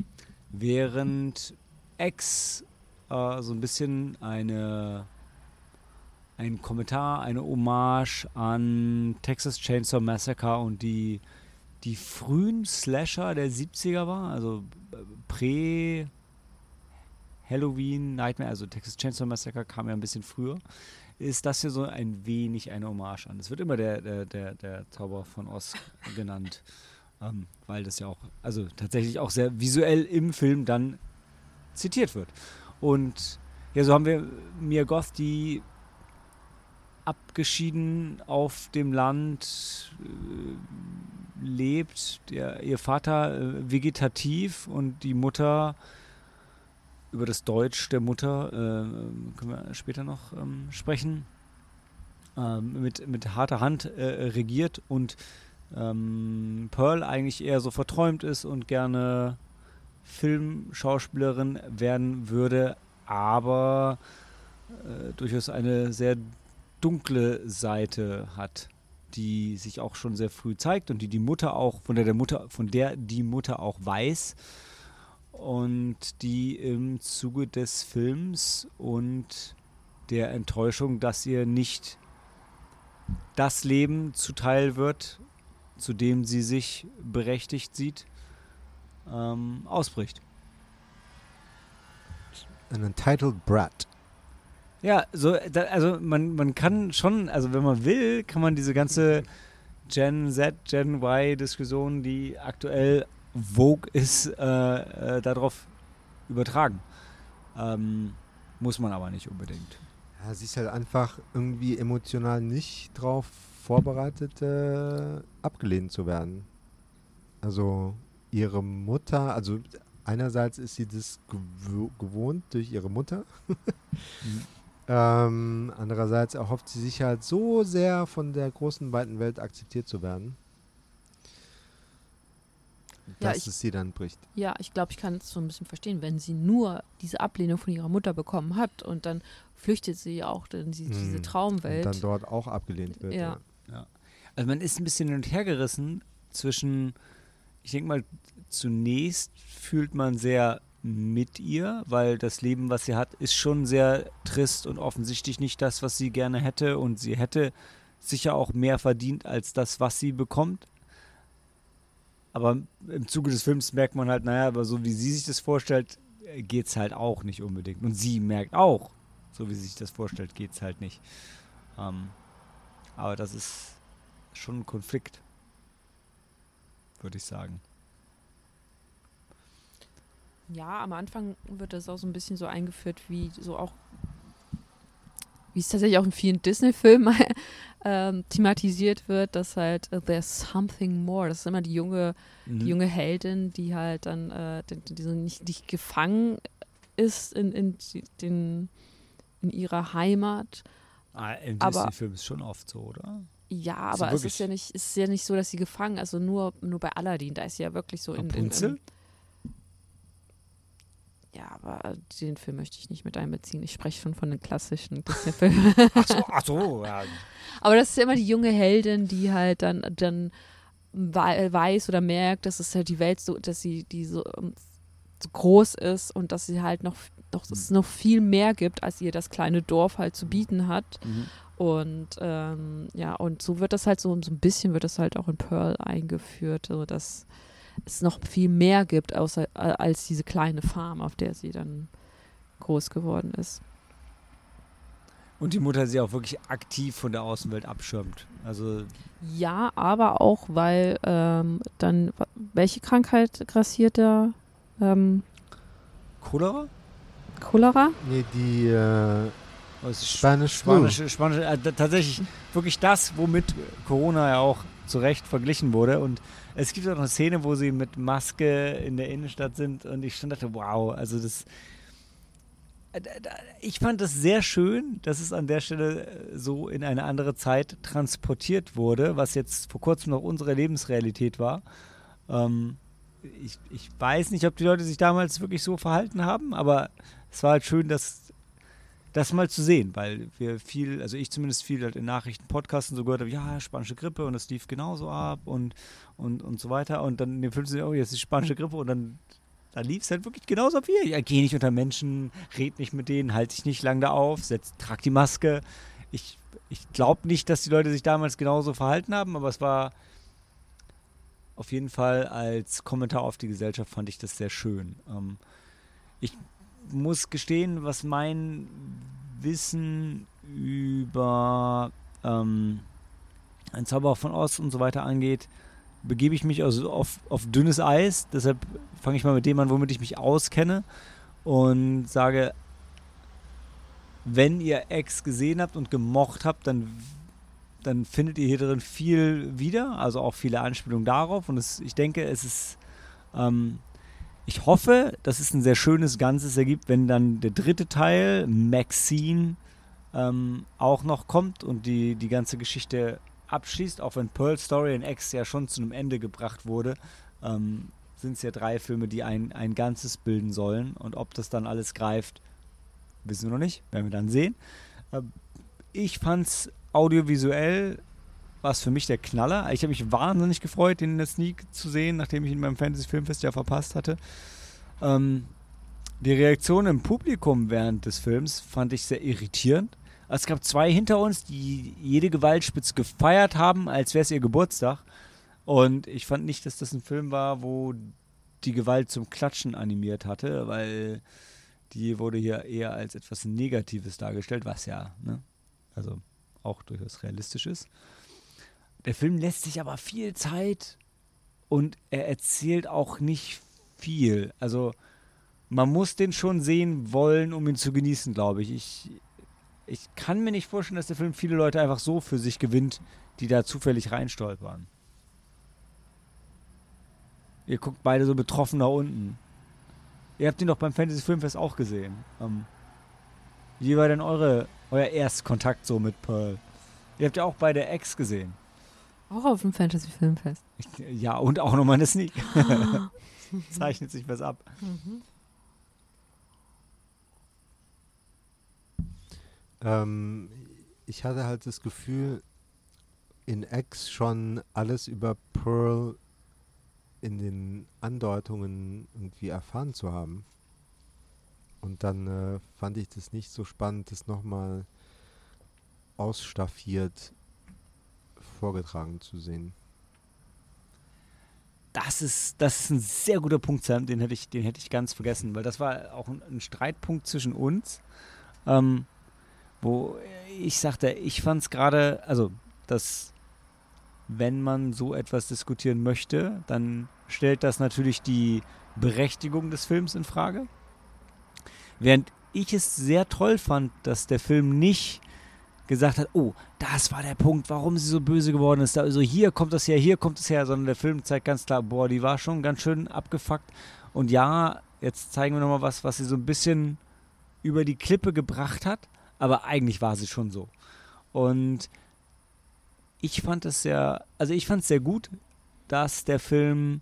während X äh, so ein bisschen eine ein Kommentar, eine Hommage an Texas Chainsaw Massacre und die die frühen Slasher der 70er war, also äh, prä Halloween, Nightmare, also Texas Chainsaw Massacre kam ja ein bisschen früher, ist das hier so ein wenig eine Hommage an. Es wird immer der, der, der, der Zauber von Oz genannt, ähm, weil das ja auch, also tatsächlich auch sehr visuell im Film dann zitiert wird. Und ja, so haben wir Mia Goth, die abgeschieden auf dem Land äh, lebt, der, ihr Vater äh, vegetativ und die Mutter über das Deutsch der Mutter äh, können wir später noch ähm, sprechen ähm, mit, mit harter Hand äh, regiert und ähm, Pearl eigentlich eher so verträumt ist und gerne Filmschauspielerin werden würde, aber äh, durchaus eine sehr dunkle Seite hat, die sich auch schon sehr früh zeigt und die die Mutter auch, von der, der Mutter, von der die Mutter auch weiß und die im Zuge des Films und der Enttäuschung, dass ihr nicht das Leben zuteil wird, zu dem sie sich berechtigt sieht, ähm, ausbricht. An Entitled Brat. Ja, so, da, also man, man kann schon, also wenn man will, kann man diese ganze Gen Z, Gen Y-Diskussion, die aktuell Vogue ist, äh, äh, darauf übertragen. Ähm, muss man aber nicht unbedingt. Ja, sie ist halt einfach irgendwie emotional nicht drauf vorbereitet, äh, abgelehnt zu werden. Also ihre Mutter, also einerseits ist sie das gew gewohnt durch ihre Mutter. ähm, andererseits erhofft sie sich halt so sehr von der großen, weiten Welt akzeptiert zu werden. Ja, dass ich- es sie dann bricht. Ja, ich glaube, ich kann es so ein bisschen verstehen, wenn sie nur diese Ablehnung von ihrer Mutter bekommen hat und dann flüchtet sie auch in die, diese Mhm. Traumwelt. Und dann dort auch abgelehnt wird. Ja. Also man ist ein bisschen hin und her gerissen zwischen, ich denke mal, zunächst fühlt man sehr mit ihr, weil das Leben, was sie hat, ist schon sehr trist und offensichtlich nicht das, was sie gerne hätte und sie hätte sicher auch mehr verdient als das, was sie bekommt. Aber im Zuge des Films merkt man halt, naja, aber so wie sie sich das vorstellt, geht es halt auch nicht unbedingt. Und sie merkt auch, so wie sie sich das vorstellt, geht es halt nicht. Ähm, aber das ist schon ein Konflikt, würde ich sagen. Ja, am Anfang wird das auch so ein bisschen so eingeführt, wie so auch, wie es tatsächlich auch in vielen Disney-Filmen ähm, thematisiert wird, dass halt uh, there's something more. Das ist immer die junge, Mhm. die junge Heldin, die halt dann äh, die, die so nicht, nicht gefangen ist in, in, den, in ihrer Heimat. Ah, Im Disney-Film ist schon oft so, oder? Ja, aber es ist ja nicht, ist ja nicht so, dass sie gefangen, also nur, nur bei Aladdin, da ist sie ja wirklich so in, in, in Ja, aber den Film möchte ich nicht mit einbeziehen. Ich spreche schon von den klassischen Disney-Filmen. Ach so, ach so, ja. Aber das ist ja immer die junge Heldin, die halt dann, dann wei- weiß oder merkt, dass es halt die Welt so, dass sie die so, ähm, so groß ist und dass sie halt noch, noch dass es noch viel mehr gibt, als ihr das kleine Dorf halt zu bieten hat. Mhm. Und ähm, ja, und so wird das halt so, so ein bisschen wird das halt auch in Pearl eingeführt, so dass es noch viel mehr gibt, außer als diese kleine Farm, auf der sie dann groß geworden ist. Und die Mutter sie auch wirklich aktiv von der Außenwelt abschirmt. Also, Ja, aber auch, weil ähm, dann, welche Krankheit grassiert da? Ähm, Cholera? Cholera? Nee, die äh, Was ist Spanish Flu. Spanische, spanische, äh, tatsächlich wirklich das, womit Corona ja auch zu Recht verglichen wurde. Und es gibt auch eine Szene, wo sie mit Maske in der Innenstadt sind und ich schon dachte, wow, also das. äh, Ich fand das sehr schön, dass es an der Stelle äh, so in eine andere Zeit transportiert wurde, was jetzt vor kurzem noch unsere Lebensrealität war. Ähm, ich, ich weiß nicht, ob die Leute sich damals wirklich so verhalten haben, aber es war halt schön, dass das mal zu sehen, weil wir viel, also ich zumindest viel halt in Nachrichten, Podcasts und so gehört habe, ja, spanische Grippe und das lief genauso ab und, und, und so weiter. Und dann in dem Film sind oh, jetzt ist spanische Grippe und dann, dann lief es halt wirklich genauso ab wie hier. Ja, geh nicht unter Menschen, red nicht mit denen, halt dich nicht lang da auf, setz, trag die Maske. Ich, ich glaube nicht, dass die Leute sich damals genauso verhalten haben, aber es war auf jeden Fall als Kommentar auf die Gesellschaft fand ich das sehr schön. Ähm, ich muss gestehen, was mein Wissen über ähm, ein Zauberer von Oz und so weiter angeht, begebe ich mich also auf, auf dünnes Eis. Deshalb fange ich mal mit dem an, womit ich mich auskenne und sage, wenn ihr Ex gesehen habt und gemocht habt, dann, dann findet ihr hier drin viel wieder, also auch viele Anspielungen darauf. Und es, ich denke, es ist ähm, ich hoffe, dass es ein sehr schönes Ganzes ergibt, wenn dann der dritte Teil, Maxine, ähm, auch noch kommt und die, die ganze Geschichte abschließt. Auch wenn Pearl Story in X ja schon zu einem Ende gebracht wurde, ähm, sind es ja drei Filme, die ein, ein Ganzes bilden sollen. Und ob das dann alles greift, wissen wir noch nicht. Werden wir dann sehen. Ähm, ich fand's audiovisuell was für mich der Knaller. Ich habe mich wahnsinnig gefreut, den in der Sneak zu sehen, nachdem ich ihn beim Fantasy Filmfest ja verpasst hatte. Ähm, die Reaktion im Publikum während des Films fand ich sehr irritierend. Es gab zwei hinter uns, die jede Gewaltspitze gefeiert haben, als wäre es ihr Geburtstag. Und ich fand nicht, dass das ein Film war, wo die Gewalt zum Klatschen animiert hatte, weil die wurde hier eher als etwas Negatives dargestellt, was ja, ne? Also auch durchaus realistisch ist. Der Film lässt sich aber viel Zeit und er erzählt auch nicht viel. Also man muss den schon sehen wollen, um ihn zu genießen, glaube ich. ich. Ich kann mir nicht vorstellen, dass der Film viele Leute einfach so für sich gewinnt, die da zufällig reinstolpern. Ihr guckt beide so betroffen nach unten. Ihr habt ihn doch beim Fantasy Filmfest auch gesehen. Ähm, wie war denn eure, euer Erstkontakt so mit Pearl? Ihr habt ja auch beide Ex gesehen. Auch auf dem Fantasy-Filmfest. Ja, und auch nochmal eine Sneak. Zeichnet sich was ab. Ähm, ich hatte halt das Gefühl, in X schon alles über Pearl in den Andeutungen irgendwie erfahren zu haben. Und dann äh, fand ich das nicht so spannend, das nochmal ausstaffiert vorgetragen zu sehen. Das ist, das ist ein sehr guter Punkt, Sam. Den hätte ich, den hätte ich ganz vergessen, weil das war auch ein, ein Streitpunkt zwischen uns, ähm, wo ich sagte, ich fand es gerade, also, dass wenn man so etwas diskutieren möchte, dann stellt das natürlich die Berechtigung des Films in Frage. Während ich es sehr toll fand, dass der Film nicht gesagt hat, oh, das war der Punkt, warum sie so böse geworden ist. Also hier kommt das her, hier kommt es her, sondern der Film zeigt ganz klar, boah, die war schon ganz schön abgefuckt. Und ja, jetzt zeigen wir nochmal was, was sie so ein bisschen über die Klippe gebracht hat, aber eigentlich war sie schon so. Und ich fand es sehr, also ich fand es sehr gut, dass der Film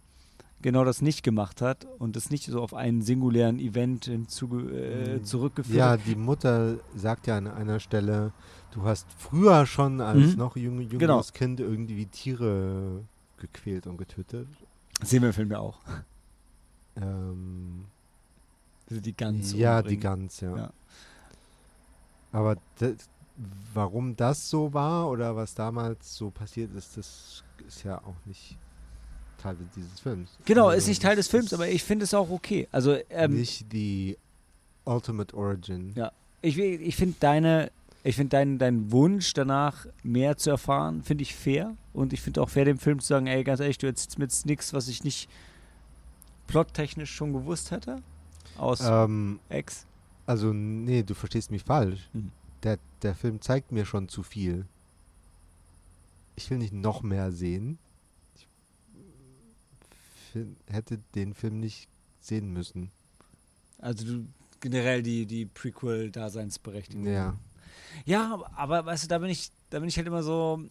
genau das nicht gemacht hat und es nicht so auf einen singulären Event hinzu, äh, Mhm. zurückgeführt Ja, hat. die Mutter sagt ja an einer Stelle, du hast früher schon als Mhm. noch jung, jüngeres Genau. Kind irgendwie Tiere gequält und getötet. Sehen wir im Film ja auch. Ähm, Also die Gans. ja, die umbringen. Gans, ja. Ja. Aber das, warum das so war oder was damals so passiert ist, das ist ja auch nicht Teil dieses Films. Genau, Also ist nicht Teil des Films, aber ich finde es auch okay. Also ähm, nicht die Ultimate Origin. Ja. ich, ich finde deine, ich finde deinen dein Wunsch danach mehr zu erfahren, finde ich fair. Und ich finde auch fair, dem Film zu sagen, ey, ganz ehrlich, du erzählst mir jetzt nichts, was ich nicht plottechnisch schon gewusst hätte. Aus Ähm, X. also, nee, du verstehst mich falsch. Hm. Der, der Film zeigt mir schon zu viel. Ich will nicht noch mehr sehen. Ich fin- hätte den Film nicht sehen müssen. Also du generell die, die Prequel-Daseinsberechtigung. Ja. Ja, aber, weißt du, da bin ich, da bin ich halt immer so.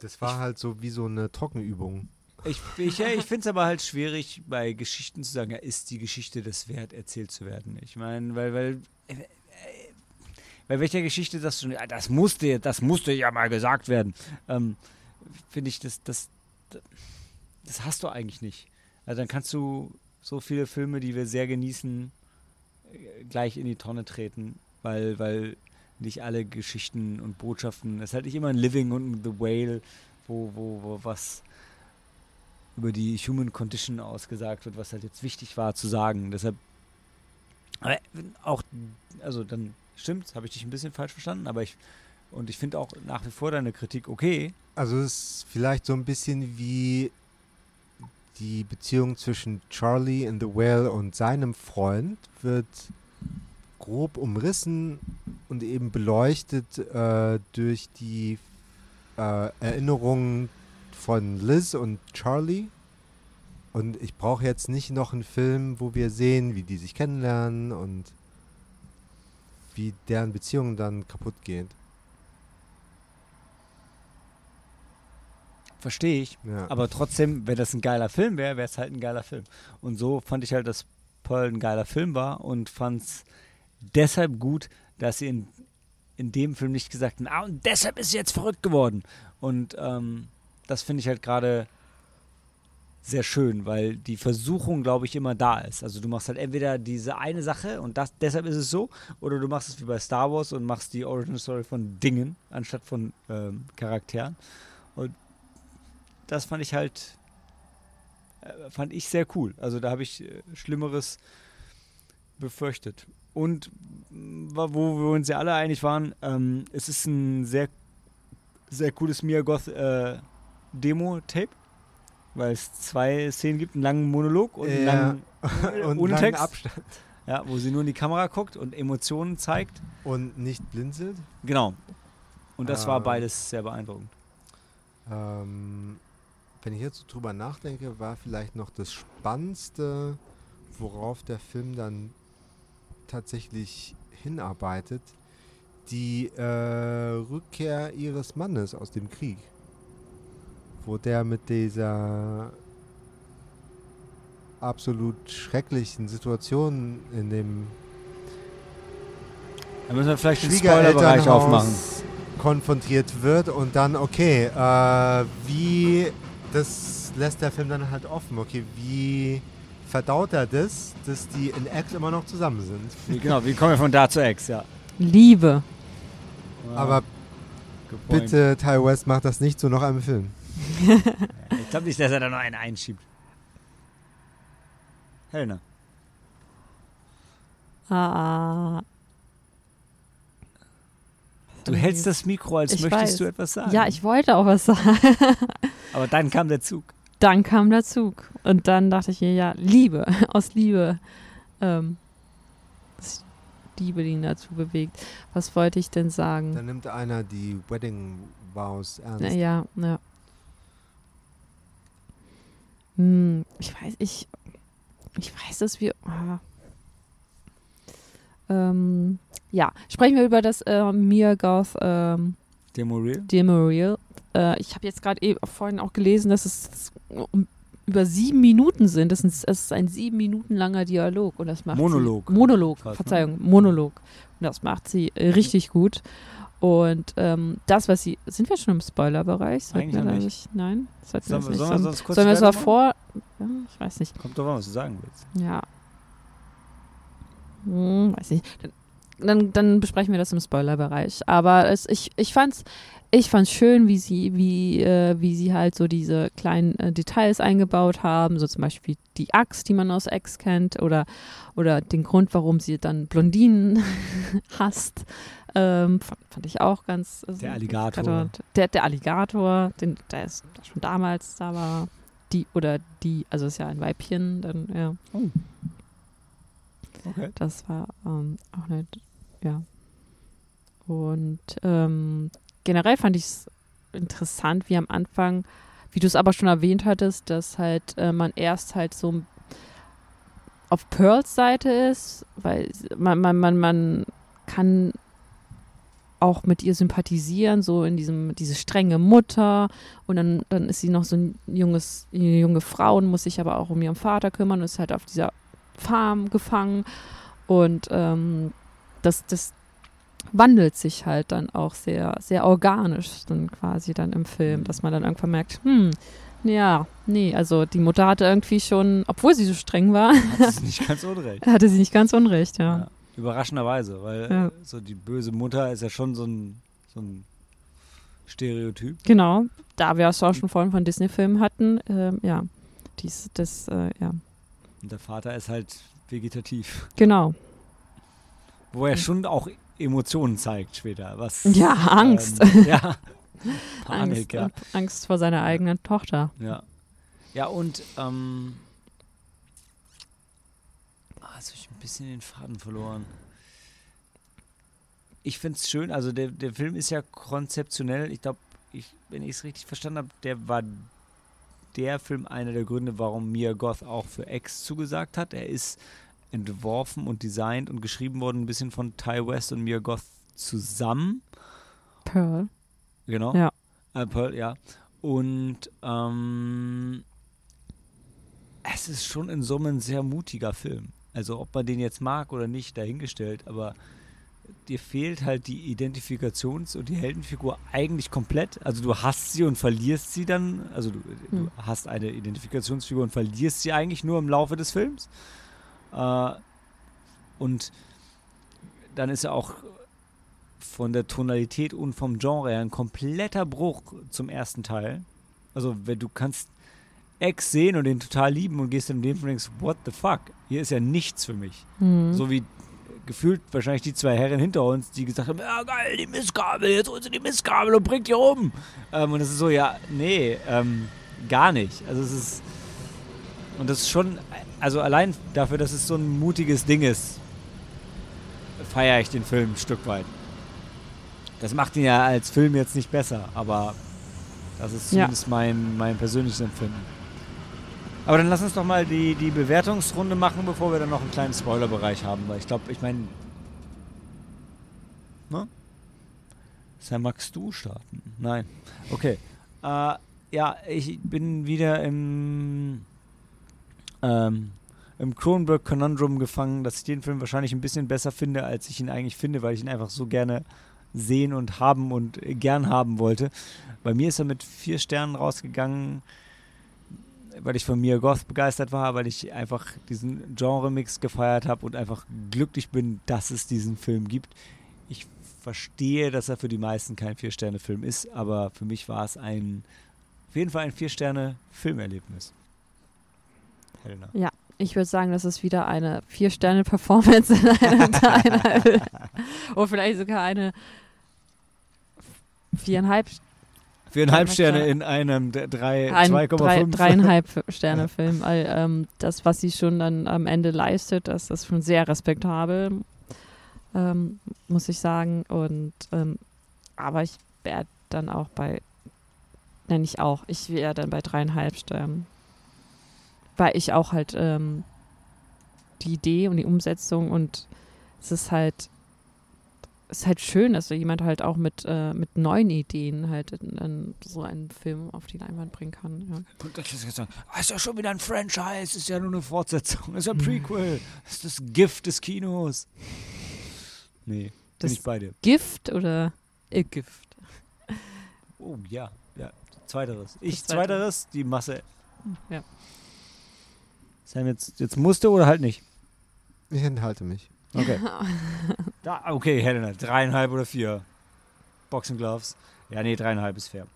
Das war halt so wie so eine Trockenübung. Ich, ich, ja, ich finde es aber halt schwierig, bei Geschichten zu sagen, ja, ist die Geschichte das wert, erzählt zu werden. Ich meine, weil, weil, äh, bei welcher Geschichte du schon, das musste, das musste ja mal gesagt werden. Ähm, finde ich, das, das, das hast du eigentlich nicht. Also dann kannst du so viele Filme, die wir sehr genießen, äh, gleich in die Tonne treten, weil, weil nicht alle Geschichten und Botschaften, es ist halt nicht immer ein Living und The Whale, wo, wo, wo was über die Human Condition ausgesagt wird, was halt jetzt wichtig war zu sagen. Deshalb, aber auch, also dann stimmt, habe ich dich ein bisschen falsch verstanden, aber ich, und ich finde auch nach wie vor deine Kritik okay. Also es ist vielleicht so ein bisschen wie die Beziehung zwischen Charlie in The Whale und seinem Freund wird grob umrissen und eben beleuchtet äh, durch die äh, Erinnerungen von Liz und Charlie. Und ich brauche jetzt nicht noch einen Film, wo wir sehen, wie die sich kennenlernen und wie deren Beziehung dann kaputt geht. Verstehe ich. Ja. Aber trotzdem, wenn das ein geiler Film wäre, wäre es halt ein geiler Film. Und so fand ich halt, dass Pearl ein geiler Film war und fand es deshalb gut, dass sie in, in dem Film nicht gesagt haben, ah, und deshalb ist sie jetzt verrückt geworden. Und ähm, das finde ich halt gerade sehr schön, weil die Versuchung, glaube ich, immer da ist. Also du machst halt entweder diese eine Sache und das, deshalb ist es so, oder du machst es wie bei Star Wars und machst die Origin Story von Dingen anstatt von ähm, Charakteren. Und das fand ich halt, äh, fand ich sehr cool. Also da habe ich äh, Schlimmeres befürchtet. Und mh, wo wir uns ja alle einig waren, ähm, es ist ein sehr, sehr cooles Mia Goth äh, Demo-Tape, weil es zwei Szenen gibt, einen langen Monolog und einen Ja. langen und ohne langen Text. Abstand. ja, wo sie nur in die Kamera guckt und Emotionen zeigt. Und nicht blinzelt. Genau. Und das war Ah. beides sehr beeindruckend. Ähm, wenn ich jetzt drüber nachdenke, war vielleicht noch das Spannendste, worauf der Film dann tatsächlich hinarbeitet, die äh, Rückkehr ihres Mannes aus dem Krieg. wo der mit dieser absolut schrecklichen Situation in dem Da müssen wir vielleicht den Spoilerbereich aufmachen. Konfrontiert wird und dann, okay, äh, wie, das lässt der Film dann halt offen, okay, wie verdaut er das, dass die in X immer noch zusammen sind? Wie, genau, wie kommen wir von da zu X, ja. Liebe. Aber bitte, Ty West, macht das nicht zu noch einem Film. Ich glaube nicht, dass er da noch einen einschiebt. Helena. Ah, Du hältst das Mikro, als Ich möchtest weiß. du etwas sagen. ja, ich wollte auch was sagen. Aber dann kam der Zug. Dann kam der Zug. Und dann dachte ich mir, ja, Liebe, aus Liebe. Ähm, das Liebe, die ihn dazu bewegt. Was wollte ich denn sagen? Dann nimmt einer die Wedding Vows ernst. Na, ja, ja. Hm, ich weiß, ich, ich weiß, dass wir. ah. Ähm, ja, sprechen wir über das äh, Mia Goth ähm, Demoril. Demorial. Äh, ich habe jetzt gerade eben vorhin auch gelesen, dass es um, über sieben Minuten sind. Das ist, es ist ein sieben Minuten langer Dialog und das macht Monolog. Sie, Monolog, Fast, ne? Verzeihung, Monolog. Und das macht sie äh, richtig gut. Und ähm, das, was sie. Sind wir schon im Spoilerbereich? Sollten wir da nicht. Nein? Sollten Sollen wir das sollen nicht. wir Sollen wir es mal vor. Ja, ich weiß nicht. Kommt doch an, was du sagen willst. Ja. Hm, weiß nicht. Dann, dann, dann besprechen wir das im Spoilerbereich. Aber es, ich, ich fand's, ich fand's schön, wie sie, wie, äh, wie sie halt so diese kleinen äh, Details eingebaut haben, so zum Beispiel die Axt, die man aus X kennt, oder, oder den Grund, warum sie dann Blondinen hasst. Ähm, fand, fand ich auch ganz. also, Der Alligator. Der, der Alligator, den, der ist schon damals da war. Die, oder die, also ist ja ein Weibchen, dann, ja. Okay. Das war ähm, auch nicht, ja. Und ähm, generell fand ich es interessant, wie am Anfang, wie du es aber schon erwähnt hattest, dass halt äh, man erst halt so auf Pearls Seite ist, weil man, man, man, man kann auch mit ihr sympathisieren, so in diesem, diese strenge Mutter und dann, dann ist sie noch so ein junges, eine junge Frau und muss sich aber auch um ihren Vater kümmern und ist halt auf dieser Farm gefangen und ähm, das, das wandelt sich halt dann auch sehr, sehr organisch dann quasi dann im Film, dass man dann irgendwann merkt, hm, ja, nee, also die Mutter hatte irgendwie schon, obwohl sie so streng war, Das ist nicht ganz unrecht. hatte sie nicht ganz unrecht, ja. Ja. Überraschenderweise, weil Ja. äh, so die böse Mutter ist ja schon so ein, so ein Stereotyp. Genau, da wir es auch schon vorhin von Disney-Filmen hatten, ähm, ja, dies, das, äh, ja, Und der Vater ist halt vegetativ. genau. Wo er schon auch Emotionen zeigt später. Was, Ja, Angst. Ähm, ja. Panik, Angst, ja. Angst vor seiner eigenen Tochter. Ja. Ja, und ähm, habe ich ein bisschen den Faden verloren. Ich finde es schön, also der, der Film ist ja konzeptionell, ich glaube, ich, wenn ich es richtig verstanden habe, der war der Film einer der Gründe, warum Mia Goth auch für X zugesagt hat. Er ist entworfen und designt und geschrieben worden ein bisschen von Ty West und Mia Goth zusammen. Pearl. Genau. Ja. Äh, Pearl, ja. Und ähm, es ist schon in Summe ein sehr mutiger Film. Also ob man den jetzt mag oder nicht, dahingestellt, aber dir fehlt halt die Identifikations- und die Heldenfigur eigentlich komplett. Also du hast sie und verlierst sie dann, also du, du Hm. hast eine Identifikationsfigur und verlierst sie eigentlich nur im Laufe des Films. Äh, und dann ist er auch von der Tonalität und vom Genre her ein kompletter Bruch zum ersten Teil. Also, wenn du kannst Ex sehen und den total lieben und gehst in dem und denkst, what the fuck? Hier ist ja nichts für mich. Mhm. So wie gefühlt wahrscheinlich die zwei Herren hinter uns, die gesagt haben, ja geil, die Mistgabel, jetzt holt sie die Mistgabel und bringt die um. Ähm, und es ist so, ja, nee, ähm, gar nicht. Also es ist, und das ist schon, also allein dafür, dass es so ein mutiges Ding ist, feiere ich den Film ein Stück weit. Das macht ihn ja als Film jetzt nicht besser, aber das ist Ja. zumindest mein, mein persönliches Empfinden. Aber dann lass uns doch mal die, die Bewertungsrunde machen, bevor wir dann noch einen kleinen Spoilerbereich haben, weil ich glaube, ich meine. Ne? Sam, magst du starten? Nein. Okay. Äh, ja, ich bin wieder im, ähm, im Cronenberg Conundrum gefangen, dass ich den Film wahrscheinlich ein bisschen besser finde, als ich ihn eigentlich finde, weil ich ihn einfach so gerne sehen und haben und gern haben wollte. Bei mir ist er mit vier Sternen rausgegangen, weil ich von Mia Goth begeistert war, weil ich einfach diesen Genre-Mix gefeiert habe und einfach glücklich bin, dass es diesen Film gibt. Ich verstehe, dass er für die meisten kein Vier-Sterne-Film ist, aber für mich war es ein, auf jeden Fall ein Vier-Sterne-Filmerlebnis. Helena. Ja, ich würde sagen, das ist wieder eine Vier-Sterne-Performance in einer dreieinhalb. oder vielleicht sogar eine viereinhalb. Viereinhalb Sterne in einem 2,5. Dreieinhalb Sterne Film. Ähm, das, was sie schon dann am Ende leistet, das ist schon sehr respektabel, ähm, muss ich sagen. Und ähm, aber ich wäre dann auch bei, nenne ich auch, ich wäre dann bei dreieinhalb Sternen. Weil ich auch halt ähm, die Idee und die Umsetzung und es ist halt ist halt schön, dass jemand halt auch mit, äh, mit neuen Ideen halt in, in so einen Film auf die Leinwand bringen kann. Ja. Und das ist, sagen, oh, ist ja schon wieder ein Franchise, ist ja nur eine Fortsetzung, ist ja ein Prequel, ist das Gift des Kinos. Nee, das bin ich bei dir. Gift oder äh, Gift? Oh ja, ja, zweiteres. Ich zweiteres, zweiteres die Masse. Ja. Sam, jetzt, jetzt musste oder halt nicht? Ich enthalte mich. Okay. da, okay, Helena, dreieinhalb oder vier Boxing Gloves. Ja, nee, dreieinhalb ist fair.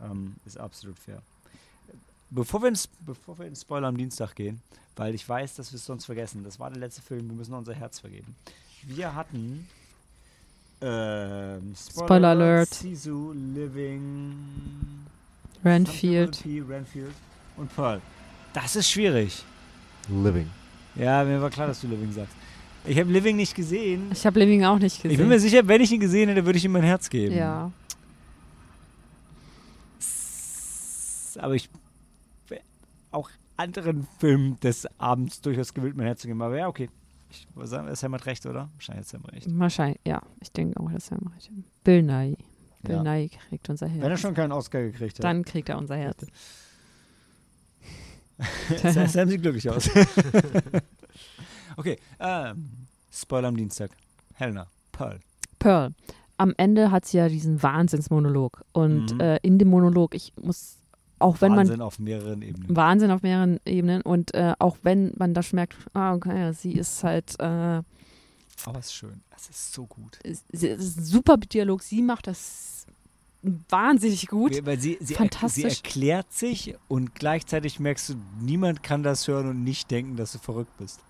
Ähm, ist absolut fair. Bevor wir, ins, bevor wir in Spoiler am Dienstag gehen, weil ich weiß, dass wir es sonst vergessen. Das war der letzte Film, wir müssen unser Herz vergeben. Wir hatten ähm, Spoiler, Spoiler Alert. Sisu, Living, Renfield. Renfield und Pearl. Das ist schwierig. Living. Ja, mir war klar, dass du Living sagst. Ich habe Living nicht gesehen. Ich habe Living auch nicht gesehen. Ich bin mir sicher, wenn ich ihn gesehen hätte, würde ich ihm mein Herz geben. Ja. Aber ich auch anderen Filmen des Abends durchaus gewillt, mein Herz zu geben. Aber ja, okay. Ich würde sagen, Sam hat recht, oder? Wahrscheinlich hat Sam recht. Wahrscheinlich, ja. Ich denke auch, dass Sam recht hat. Bill Nye. Bill ja. Nye kriegt unser Herz. Wenn er schon keinen Oscar gekriegt hat. Dann kriegt er unser Herz. Sam sieht glücklich aus. Okay, ähm, Spoiler am Dienstag. Helena, Pearl. Pearl. Am Ende hat sie ja diesen Wahnsinnsmonolog. Und mhm. äh, in dem Monolog, ich muss, auch wenn Wahnsinn man. Wahnsinn auf mehreren Ebenen. Wahnsinn auf mehreren Ebenen. Und äh, auch wenn man das merkt, ah, okay, sie ist halt. Äh, aber es ist schön. Es ist so gut. Es ist ein super Dialog. Sie macht das wahnsinnig gut. Weil sie, sie, Fantastisch. Er, sie erklärt sich und gleichzeitig merkst du, niemand kann das hören und nicht denken, dass du verrückt bist.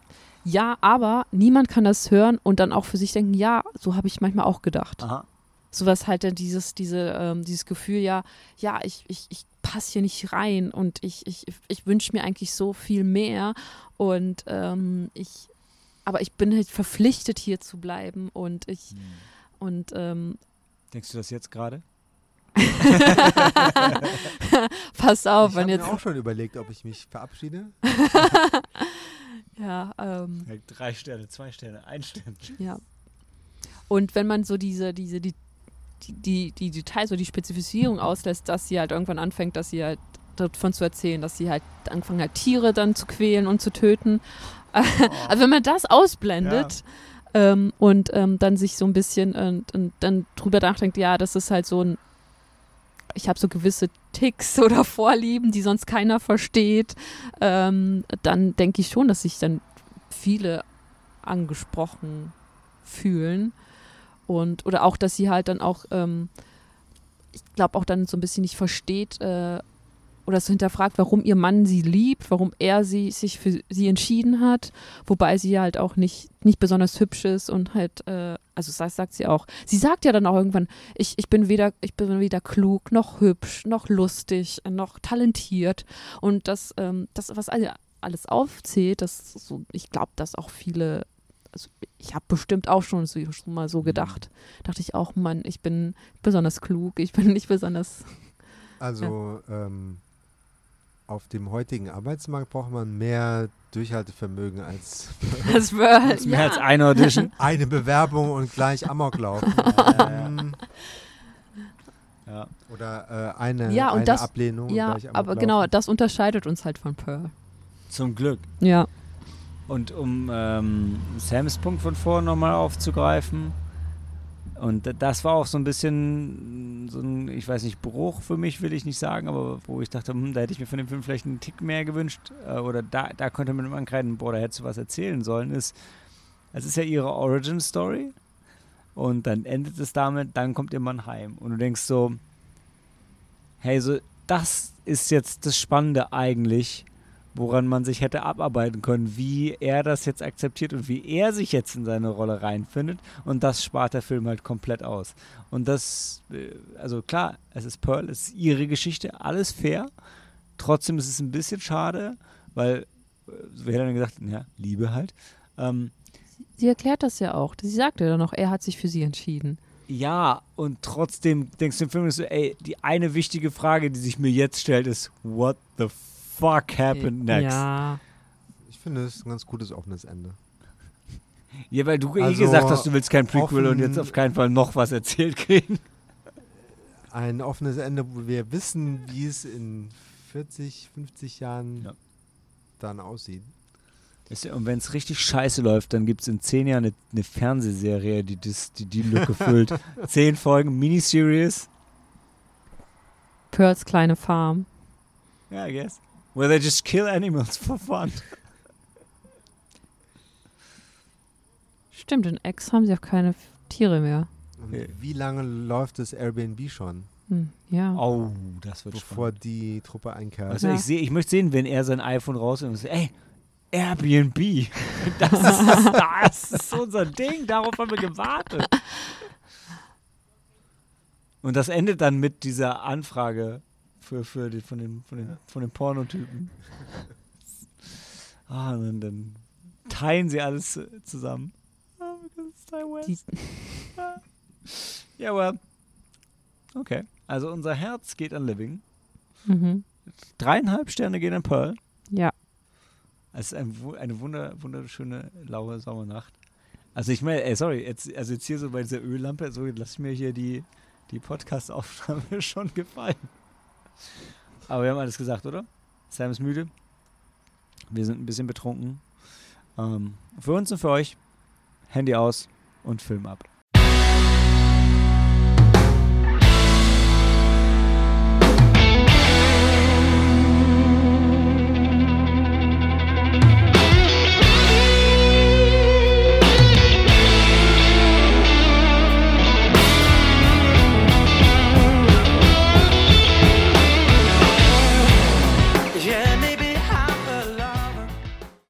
Ja, aber niemand kann das hören und dann auch für sich denken, ja, so habe ich manchmal auch gedacht. Aha. Sowas halt dann dieses, diese, ähm, dieses Gefühl, ja, ja, ich, ich, ich passe hier nicht rein und ich, ich, ich wünsche mir eigentlich so viel mehr und ähm, ich, aber ich bin halt verpflichtet hier zu bleiben und ich hm. und ähm, Denkst du das jetzt gerade? Pass auf, ich wenn jetzt. Ich habe auch schon überlegt, ob ich mich verabschiede. Ja, ähm, Drei Sterne, zwei Sterne, ein Stern. Ja. Und wenn man so diese, diese, die, die, die Details oder die Spezifizierung auslässt, dass sie halt irgendwann anfängt, dass sie halt davon zu erzählen, dass sie halt anfangen hat, Tiere dann zu quälen und zu töten. Oh. Also wenn man das ausblendet ja. ähm, und ähm, dann sich so ein bisschen und, und dann drüber nachdenkt, ja, das ist halt so ein ich habe so gewisse Ticks oder Vorlieben, die sonst keiner versteht, ähm, dann denke ich schon, dass sich dann viele angesprochen fühlen. Und, oder auch, dass sie halt dann auch, ähm, ich glaube, auch dann so ein bisschen nicht versteht, äh, oder so hinterfragt, warum ihr Mann sie liebt, warum er sie sich für sie entschieden hat, wobei sie halt auch nicht, nicht besonders hübsch ist und halt, äh, also das sagt sie auch. Sie sagt ja dann auch irgendwann, ich, ich bin weder, ich bin weder klug, noch hübsch, noch lustig, noch talentiert. Und das, ähm, das, was alles aufzählt, das so, ich glaube, dass auch viele also ich habe bestimmt auch schon, so, schon mal so gedacht. Dachte ich auch, Mann, ich bin besonders klug, ich bin nicht besonders. Also ja. ähm, auf dem heutigen Arbeitsmarkt braucht man mehr Durchhaltevermögen als, das als mehr ja. als eine Audition. Eine Bewerbung und gleich Amok laufen. ähm, ja. Oder äh, eine, Ja, und eine das- Ablehnung. und Ja, gleich Amok aber laufen. genau, das unterscheidet uns halt von Pearl. Zum Glück. Ja. Und um ähm, Sams Punkt von vorhin nochmal aufzugreifen, und das war auch so ein bisschen so ein, ich weiß nicht, Bruch für mich, will ich nicht sagen, aber wo ich dachte, hm, da hätte ich mir von dem Film vielleicht einen Tick mehr gewünscht, äh, oder da, da könnte man im ankreiden, boah, da hättest du was erzählen sollen, ist, es ist ja ihre Origin-Story und dann endet es damit, dann kommt ihr Mann heim und du denkst so, hey, so, das ist jetzt das Spannende eigentlich, woran man sich hätte abarbeiten können, wie er das jetzt akzeptiert und wie er sich jetzt in seine Rolle reinfindet. Und das spart der Film halt komplett aus. Und das, äh, also klar, es ist Pearl, es ist ihre Geschichte, alles fair. Trotzdem ist es ein bisschen schade, weil, äh, wir hätten dann gesagt, ja, Liebe halt. Ähm, Sie erklärt das ja auch. Sie sagte ja noch, er hat sich für sie entschieden. ja, und trotzdem denkst du im Film so, ey, die eine wichtige Frage, die sich mir jetzt stellt, ist, what the fuck happened next? Ja. Ich finde, es ist ein ganz gutes offenes Ende. Ja, weil du eh Also, gesagt hast, du willst kein Prequel und jetzt auf keinen Fall noch was erzählt kriegen. Ein offenes Ende, wo wir wissen, wie es in 40, 50 Jahren Ja. dann aussieht. Und wenn es richtig scheiße läuft, dann gibt es in zehn Jahren eine, eine Fernsehserie, die, das, die die Lücke füllt. Zehn Folgen, Miniseries. Pearls kleine Farm. Ja, I guess. Where they just kill animals for fun. Stimmt, in X haben sie auch keine Tiere mehr. Und Okay. wie lange läuft das Airbnb schon, Hm, ja. Oh, das wird bevor spannend. die Truppe einkehrt? Also Ja. ich, seh, ich möchte sehen, wenn er sein iPhone rausnimmt und sagt, ey, Airbnb. Das ist, das ist unser Ding, darauf haben wir gewartet. Und das endet dann mit dieser Anfrage für, für die, von den, von den, von den Pornotypen. Ah, und dann, dann teilen sie alles zusammen. Ah, because it's Ty West. Die, Ja, well. Okay. Also unser Herz geht an Living. mhm. Dreieinhalb Sterne gehen an Pearl. Ja. Es ist ein, eine wunder, wunderschöne, laue Sommernacht. Also ich meine, ey, sorry, jetzt, also jetzt hier so bei dieser Öllampe, so lass ich mir hier die, die Podcast-Aufnahme schon gefallen. Aber wir haben alles gesagt, oder? Sam ist müde. Wir sind ein bisschen betrunken. Ähm, für uns und für euch, Handy aus und Film ab.